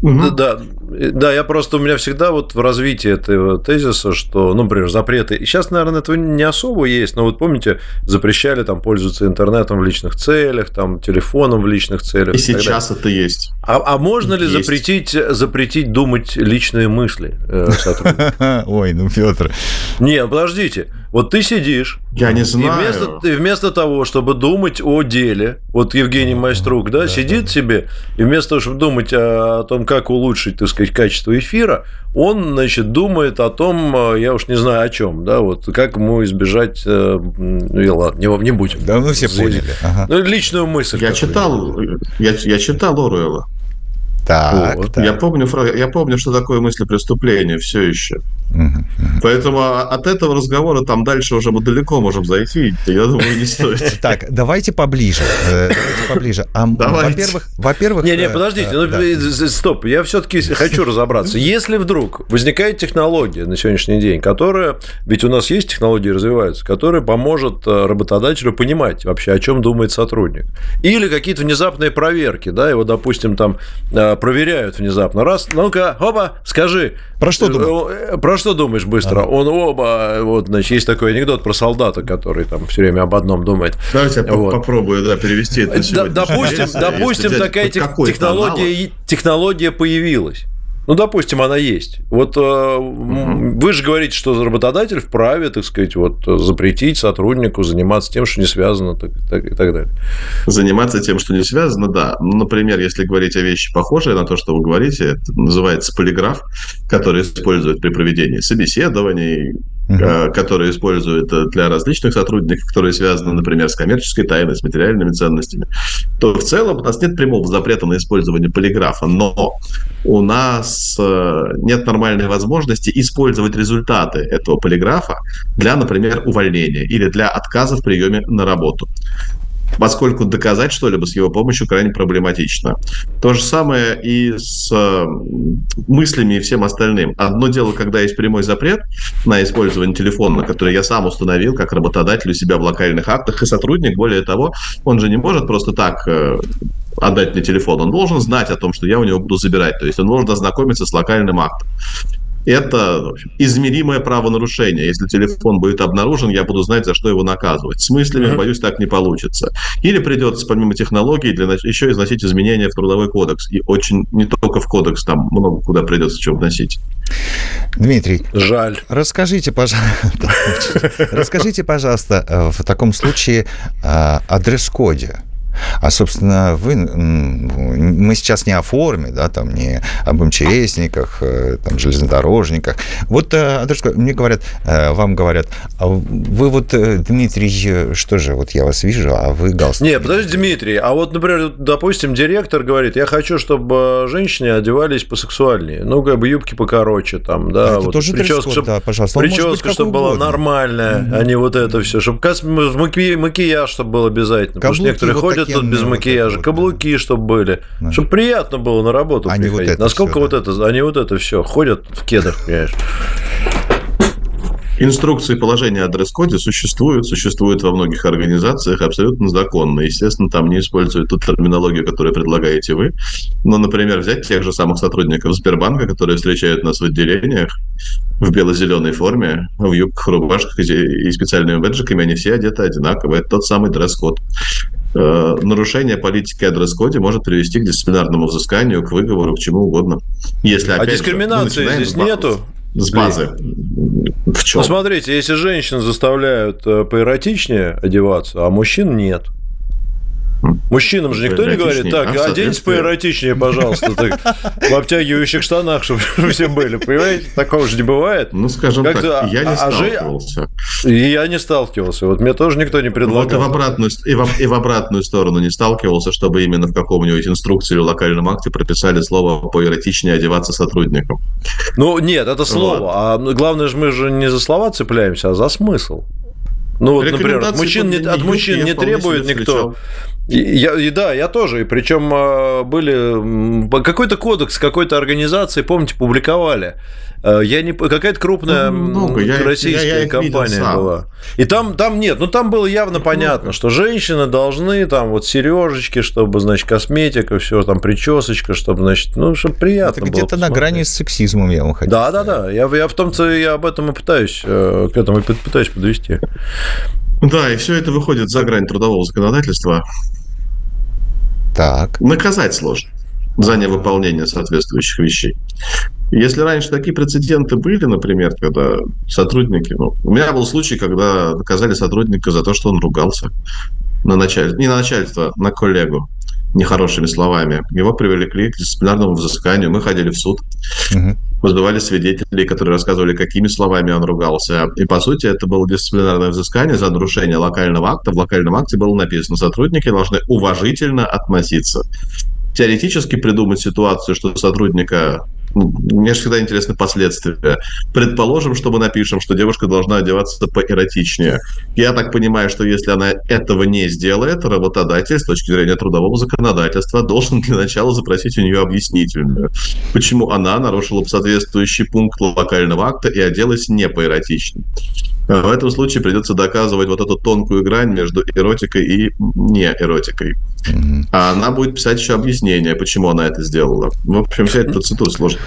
Угу. Да, да, я просто у меня всегда вот в развитии этого тезиса, что, ну, например, запреты. И сейчас, наверное, этого не особо есть, но вот помните, запрещали там пользоваться интернетом в личных целях, там телефоном в личных целях. И, и сейчас это есть. А, а можно ли есть. запретить запретить думать личные мысли э, Ой, ну Петр. Нет, подождите. Вот ты сидишь. Я не знаю. И вместо, и вместо того, чтобы думать о деле, вот Евгений Майструк, да, да сидит да. себе, и вместо того, чтобы думать о, о том, как улучшить, так сказать, качество эфира, он, значит, думает о том, э, я уж не знаю о чем, да, вот как ему избежать, ну, ладно, не, не будем. Да, мы все поняли. Ага. Ну, личную мысль. Я читал, я, я читал Оруэлла. Так, вот. так. Я, помню, я помню, что такое мысли преступления все еще. Поэтому от этого разговора там дальше уже мы далеко можем зайти. Я думаю, не стоит. Так, давайте поближе. Э, поближе. А, во-первых, во-первых. Не, не, э, подождите, ну, э, стоп. Я все-таки хочу разобраться. Если вдруг возникает технология на сегодняшний день, которая, ведь у нас есть технологии развиваются, которая поможет работодателю понимать вообще, о чем думает сотрудник, или какие-то внезапные проверки, да, его, допустим, там проверяют внезапно, раз, ну-ка, опа, скажи, про что думаешь? Про что думаешь быстро? Ага. Он оба, вот, значит, есть такой анекдот про солдата, который там все время об одном думает. Давайте я вот. попробую, да, перевести это. Допустим, допустим такая технология, технология появилась. Ну, допустим, она есть. Вот угу. вы же говорите, что работодатель вправе, так сказать, вот запретить сотруднику заниматься тем, что не связано, так, так, и так далее. Заниматься тем, что не связано, да. Например, если говорить о вещи похожие на то, что вы говорите, это называется полиграф, который используют при проведении собеседований, uh-huh. которые используют э, для различных сотрудников, которые связаны, например, с коммерческой тайной, с материальными ценностями, то в целом у нас нет прямого запрета на использование полиграфа, но у нас э, нет нормальной возможности использовать результаты этого полиграфа для, например, увольнения или для отказа в приеме на работу поскольку доказать что-либо с его помощью крайне проблематично. То же самое и с мыслями и всем остальным. Одно дело, когда есть прямой запрет на использование телефона, который я сам установил как работодатель у себя в локальных актах, и сотрудник, более того, он же не может просто так э, отдать мне телефон. Он должен знать о том, что я у него буду забирать. То есть он должен ознакомиться с локальным актом. Это измеримое правонарушение. Если телефон будет обнаружен, я буду знать, за что его наказывать. С мыслями, mm-hmm. боюсь, так не получится. Или придется, помимо технологий, для, еще износить изменения в трудовой кодекс. И очень не только в кодекс, там много куда придется чего вносить. Дмитрий. Жаль. Расскажите, пожалуйста, расскажите, пожалуйста, э, в таком случае э, о дресс-коде. А, собственно, вы, мы сейчас не о форме, да, там, не об МЧСниках, э, там, железнодорожниках. Вот, э, мне говорят, э, вам говорят, а вы вот, Дмитрий, что же, вот я вас вижу, а вы галстук. Не, подожди, Дмитрий, а вот, например, допустим, директор говорит, я хочу, чтобы женщины одевались посексуальнее, ну, как бы юбки покороче, там, да, это вот, тоже прическа, чтобы, да, пожалуйста. Прическа, чтобы была нормальная, mm-hmm. а не вот это все, чтобы макияж, чтобы был обязательно, Каблуки потому что некоторые вот ходят тут без макияжа, вот каблуки, чтобы были, да. чтобы приятно было на работу они приходить. Вот Насколько все, вот да. это, они вот это все ходят в кедах, понимаешь? Инструкции положения о дресс-коде существуют, существуют во многих организациях, абсолютно законно. Естественно, там не используют ту терминологию, которую предлагаете вы. Но, например, взять тех же самых сотрудников Сбербанка, которые встречают нас в отделениях в бело-зеленой форме, в юбках, рубашках и специальными бэджиками, они все одеты одинаково. Это тот самый дресс-код. Э, нарушение политики о дресс-коде может привести к дисциплинарному взысканию, к выговору, к чему угодно. Если, а дискриминации же, здесь нету? С базы. В чем? Ну, смотрите, если женщин заставляют э, поэротичнее одеваться, а мужчин нет – Мужчинам же никто не говорит, так, а, оденься поэротичнее, пожалуйста, так, в обтягивающих штанах, чтобы все были, понимаете? Такого же не бывает. Ну, скажем так, я не а, а сталкивался. И я не сталкивался, вот мне тоже никто не предлагал. Вот и в обратную, и в, и в обратную сторону не сталкивался, чтобы именно в каком-нибудь инструкции или локальном акте прописали слово поэротичнее одеваться сотрудникам. Ну, нет, это слово, вот. а главное же мы же не за слова цепляемся, а за смысл. Ну вот, например, мужчин, не, от мужчин не требует никто. Я, и да, я тоже. И причем а, были какой-то кодекс какой-то организации, помните, публиковали. А, я не какая-то крупная ну, много. российская я, я компания была. И там, там нет, ну там было явно понятно, что женщины должны там вот сережечки, чтобы, значит, косметика, все там причесочка, чтобы, значит, ну, чтобы приятно Это где-то на грани с сексизмом я вам хотел. Да, да, да. Я, я в том-то я об этом и пытаюсь, э, к этому и пытаюсь подвести. Да, и все это выходит за грань трудового законодательства. Так. Наказать сложно за невыполнение соответствующих вещей. Если раньше такие прецеденты были, например, когда сотрудники... Ну, у меня был случай, когда наказали сотрудника за то, что он ругался на начальство, не на начальство, на коллегу нехорошими словами. Его привлекли к дисциплинарному взысканию. Мы ходили в суд. Угу. Вызывали свидетелей, которые рассказывали, какими словами он ругался. И, по сути, это было дисциплинарное взыскание за нарушение локального акта. В локальном акте было написано, сотрудники должны уважительно относиться. Теоретически придумать ситуацию, что сотрудника мне всегда интересны последствия. Предположим, что мы напишем, что девушка должна одеваться поэротичнее. Я так понимаю, что если она этого не сделает, работодатель с точки зрения трудового законодательства должен для начала запросить у нее объяснительную. Почему она нарушила соответствующий пункт локального акта и оделась не поэротично. В этом случае придется доказывать вот эту тонкую грань между эротикой и не эротикой. А она будет писать еще объяснение, почему она это сделала. В общем, вся эта процедура сложная.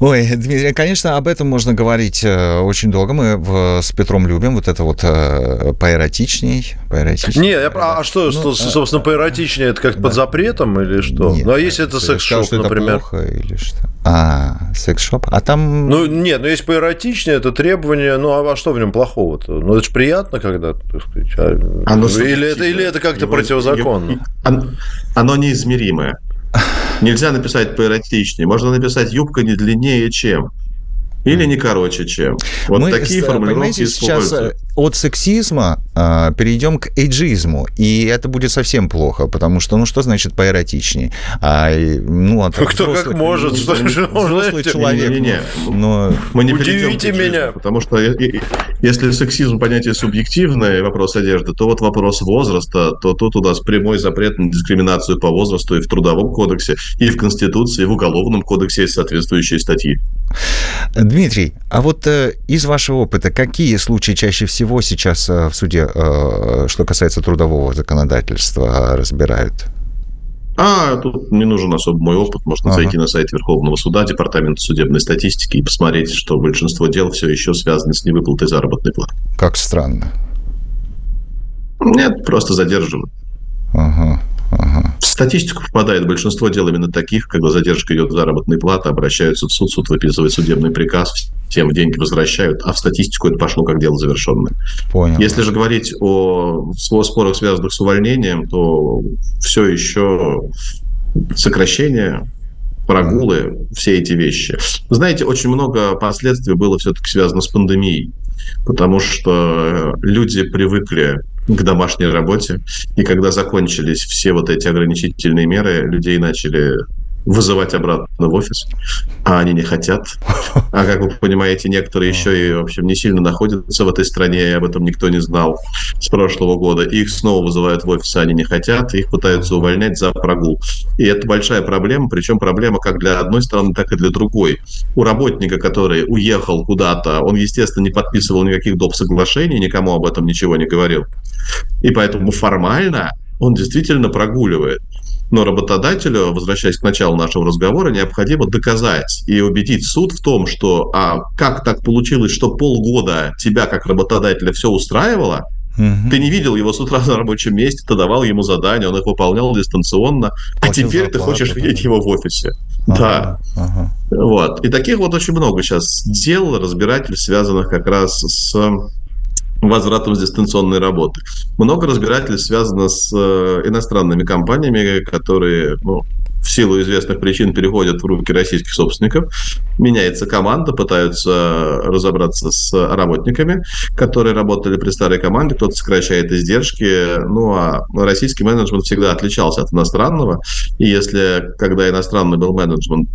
Ой, Дмитрий, конечно, об этом можно говорить э, очень долго. Мы в, с Петром любим вот это вот э, поэротичней. поэротичней. Не, я, а что, ну, что, а, собственно, поэротичнее, это как да. под запретом или что? Нет, ну, а если это секс-шоп, например? Это плохо или что? А, секс-шоп? А там... Ну, нет, ну, есть поэротичнее, это требование, ну, а, а что в нем плохого-то? Ну, это же приятно, когда, так сказать, а... Оно, или, это, или это как-то противозаконно? Его, оно, оно неизмеримое. Нельзя написать поэротичнее. Можно написать юбка не длиннее, чем. Или не короче, чем. Вот Мы, такие формулировки сейчас э, от сексизма э, перейдем к эйджизму, и это будет совсем плохо, потому что, ну, что значит поэротичнее? А, ну, а Кто взрослый, как может, что же взрослый человек. Не, не, не. Но... Мы не Удивите меня. Потому что если сексизм понятие субъективное, вопрос одежды, то вот вопрос возраста, то тут у нас прямой запрет на дискриминацию по возрасту и в Трудовом кодексе, и в Конституции, и в Уголовном кодексе есть соответствующие статьи. Дмитрий, а вот э, из вашего опыта, какие случаи чаще всего сейчас э, в суде, э, что касается трудового законодательства, разбирают? А тут не нужен особо мой опыт. Можно ага. зайти на сайт Верховного суда, Департамента судебной статистики и посмотреть, что большинство дел все еще связаны с невыплатой заработной платы. Как странно. Нет, просто задерживают. Ага. Ага. В статистику попадает большинство дел именно таких, когда задержка идет заработной платы, обращаются в суд, суд выписывает судебный приказ, всем деньги возвращают, а в статистику это пошло как дело завершенное. Понял. Если же говорить о спорах, связанных с увольнением, то все еще сокращение прогулы, все эти вещи. Знаете, очень много последствий было все-таки связано с пандемией, потому что люди привыкли к домашней работе. И когда закончились все вот эти ограничительные меры, людей начали вызывать обратно в офис, а они не хотят. А как вы понимаете, некоторые еще и, в общем, не сильно находятся в этой стране, и об этом никто не знал с прошлого года. Их снова вызывают в офис, а они не хотят, их пытаются увольнять за прогул. И это большая проблема, причем проблема как для одной страны, так и для другой. У работника, который уехал куда-то, он, естественно, не подписывал никаких доп. соглашений, никому об этом ничего не говорил. И поэтому формально он действительно прогуливает. Но работодателю, возвращаясь к началу нашего разговора, необходимо доказать и убедить суд в том, что а как так получилось, что полгода тебя как работодателя все устраивало, Угу. Ты не видел его с утра на рабочем месте, ты давал ему задания, он их выполнял дистанционно, а теперь зарплату, ты хочешь видеть да. его в офисе. Ага, да. Ага. Вот. И таких вот очень много сейчас дел, разбирательств, связанных как раз с возвратом с дистанционной работы. Много разбирательств связано с э, иностранными компаниями, которые ну, в силу известных причин переходят в руки российских собственников. Меняется команда, пытаются разобраться с работниками, которые работали при старой команде, кто-то сокращает издержки. Ну, а российский менеджмент всегда отличался от иностранного. И если, когда иностранный был менеджмент,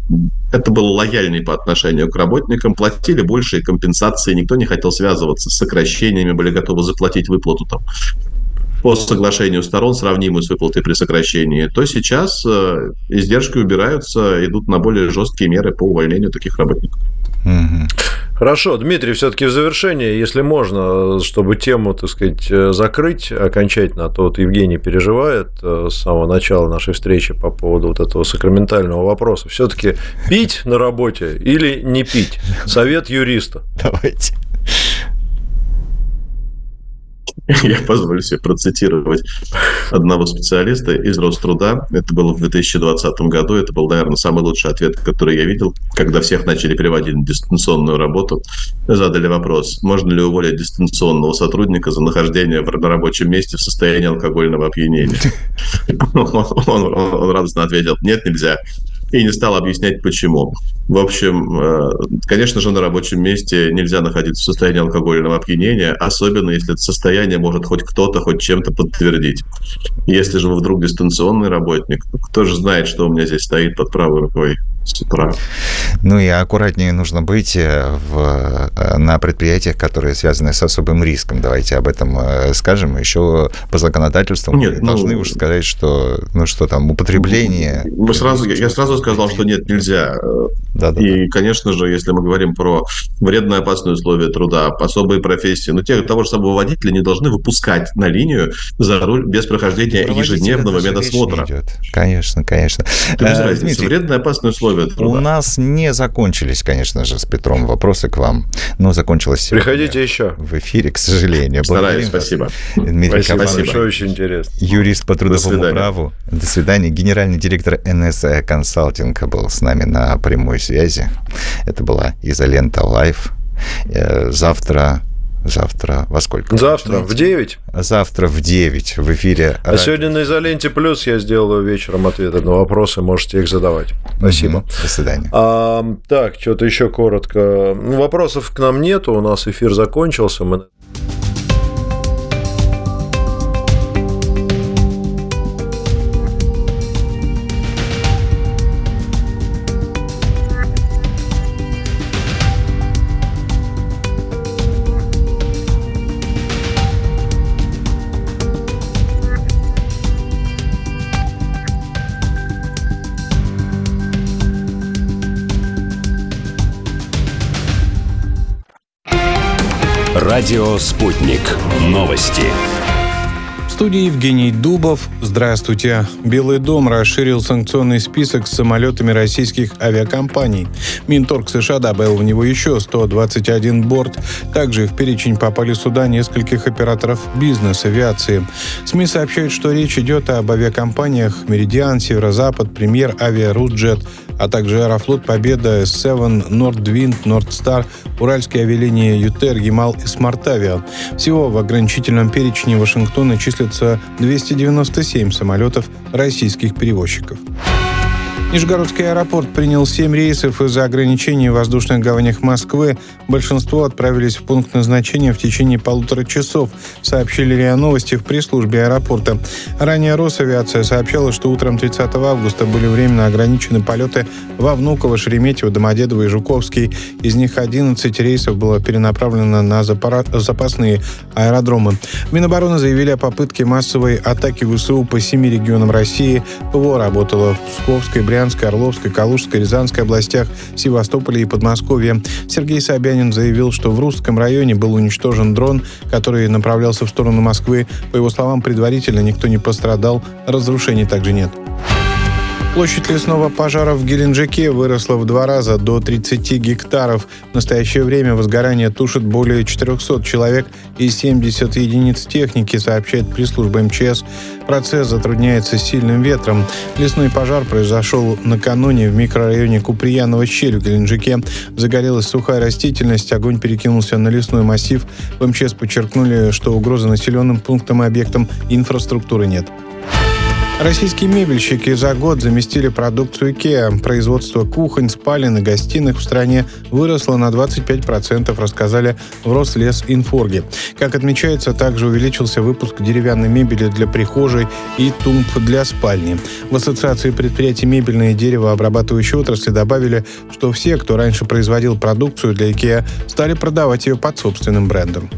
это был лояльный по отношению к работникам, платили большие компенсации, никто не хотел связываться с сокращениями, были готовы заплатить выплату там по соглашению сторон, сравнимую с выплатой при сокращении, то сейчас э, издержки убираются, идут на более жесткие меры по увольнению таких работников. Хорошо, Дмитрий, все-таки в завершение, если можно, чтобы тему, так сказать, э, закрыть окончательно, а то вот Евгений переживает э, с самого начала нашей встречи по поводу вот этого сакраментального вопроса. Все-таки пить на работе или не пить? Совет юриста. Давайте. Я позволю себе процитировать одного специалиста из Роструда. Это было в 2020 году. Это был, наверное, самый лучший ответ, который я видел, когда всех начали переводить на дистанционную работу. Задали вопрос, можно ли уволить дистанционного сотрудника за нахождение на рабочем месте в состоянии алкогольного опьянения. Он радостно ответил, нет, нельзя и не стал объяснять, почему. В общем, э, конечно же, на рабочем месте нельзя находиться в состоянии алкогольного опьянения, особенно если это состояние может хоть кто-то хоть чем-то подтвердить. Если же вы вдруг дистанционный работник, кто же знает, что у меня здесь стоит под правой рукой? С утра. Ну и аккуратнее нужно быть э, в, э, на предприятиях, которые связаны с особым риском. Давайте об этом э, скажем. Еще по законодательству нет, мы ну, должны уж сказать, что ну что там употребление. Мы сразу, я сразу сказал, что нет, нельзя. Да, да, и, да. конечно же, если мы говорим про вредные опасные условия труда, особые профессии, но те того же самого водителя не должны выпускать на линию за руль без прохождения ежедневного медосмотра. Конечно, конечно. Без разницы. Вредные опасные условия условия труда. У нас не закончились, конечно же, с Петром вопросы к вам, но закончилось Приходите еще. В эфире, к сожалению. Стараюсь, спасибо. Дмитрий спасибо, спасибо. очень интересно. Юрист по трудовому До праву. До свидания. Генеральный директор НС Консалтинга был с нами на прямой связи. Это была Изолента Live. Э, завтра Завтра во сколько? Завтра в 9. Завтра в 9 в эфире. А сегодня на Изоленте Плюс я сделаю вечером ответы на вопросы, можете их задавать. Спасибо. Угу. До свидания. А, так, что-то еще коротко. Ну, вопросов к нам нету, у нас эфир закончился. Мы Радио «Спутник». Новости. студии Евгений Дубов. Здравствуйте. Белый дом расширил санкционный список с самолетами российских авиакомпаний. Минторг США добавил в него еще 121 борт. Также в перечень попали суда нескольких операторов бизнес-авиации. СМИ сообщают, что речь идет об авиакомпаниях «Меридиан», «Северо-Запад», «Премьер», «Авиа», «Руджет», а также «Аэрофлот», «Победа», «С7», «Нордвинд», «Нордстар», «Уральские авиалинии», «Ютер», «Ямал» и «Смартавиа». Всего в ограничительном перечне Вашингтона числится 297 самолетов российских перевозчиков. Нижегородский аэропорт принял 7 рейсов из-за ограничений в воздушных гаванях Москвы. Большинство отправились в пункт назначения в течение полутора часов, сообщили РИА Новости в пресс-службе аэропорта. Ранее Росавиация сообщала, что утром 30 августа были временно ограничены полеты во Внуково, Шереметьево, Домодедово и Жуковский. Из них 11 рейсов было перенаправлено на запасные аэродромы. Минобороны заявили о попытке массовой атаки ВСУ по семи регионам России. ПВО работало в Псковской, Брянской, Брянской, Орловской, Калужской, Рязанской областях, Севастополе и Подмосковье. Сергей Собянин заявил, что в Русском районе был уничтожен дрон, который направлялся в сторону Москвы. По его словам, предварительно никто не пострадал, разрушений также нет. Площадь лесного пожара в Геленджике выросла в два раза до 30 гектаров. В настоящее время возгорание тушит более 400 человек и 70 единиц техники, сообщает пресс-служба МЧС. Процесс затрудняется сильным ветром. Лесной пожар произошел накануне в микрорайоне Куприяново щель в Геленджике. Загорелась сухая растительность, огонь перекинулся на лесной массив. В МЧС подчеркнули, что угрозы населенным пунктам и объектам инфраструктуры нет. Российские мебельщики за год заместили продукцию IKEA. Производство кухонь, спален и гостиных в стране выросло на 25%, рассказали в Рослесинфорге. Как отмечается, также увеличился выпуск деревянной мебели для прихожей и тумб для спальни. В Ассоциации предприятий мебельной и деревообрабатывающей отрасли добавили, что все, кто раньше производил продукцию для IKEA, стали продавать ее под собственным брендом.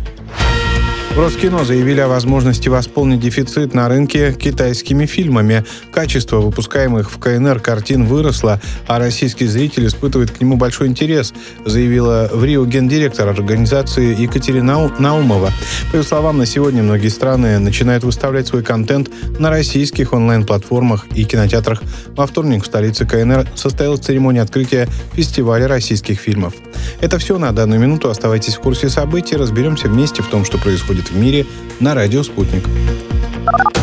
Роскино заявили о возможности восполнить дефицит на рынке китайскими фильмами. Качество выпускаемых в КНР картин выросло, а российский зритель испытывает к нему большой интерес, заявила в Рио гендиректор организации Екатерина Наумова. По ее словам, на сегодня многие страны начинают выставлять свой контент на российских онлайн-платформах и кинотеатрах. Во вторник в столице КНР состоялась церемония открытия фестиваля российских фильмов. Это все на данную минуту. Оставайтесь в курсе событий. Разберемся вместе в том, что происходит в мире на радио «Спутник».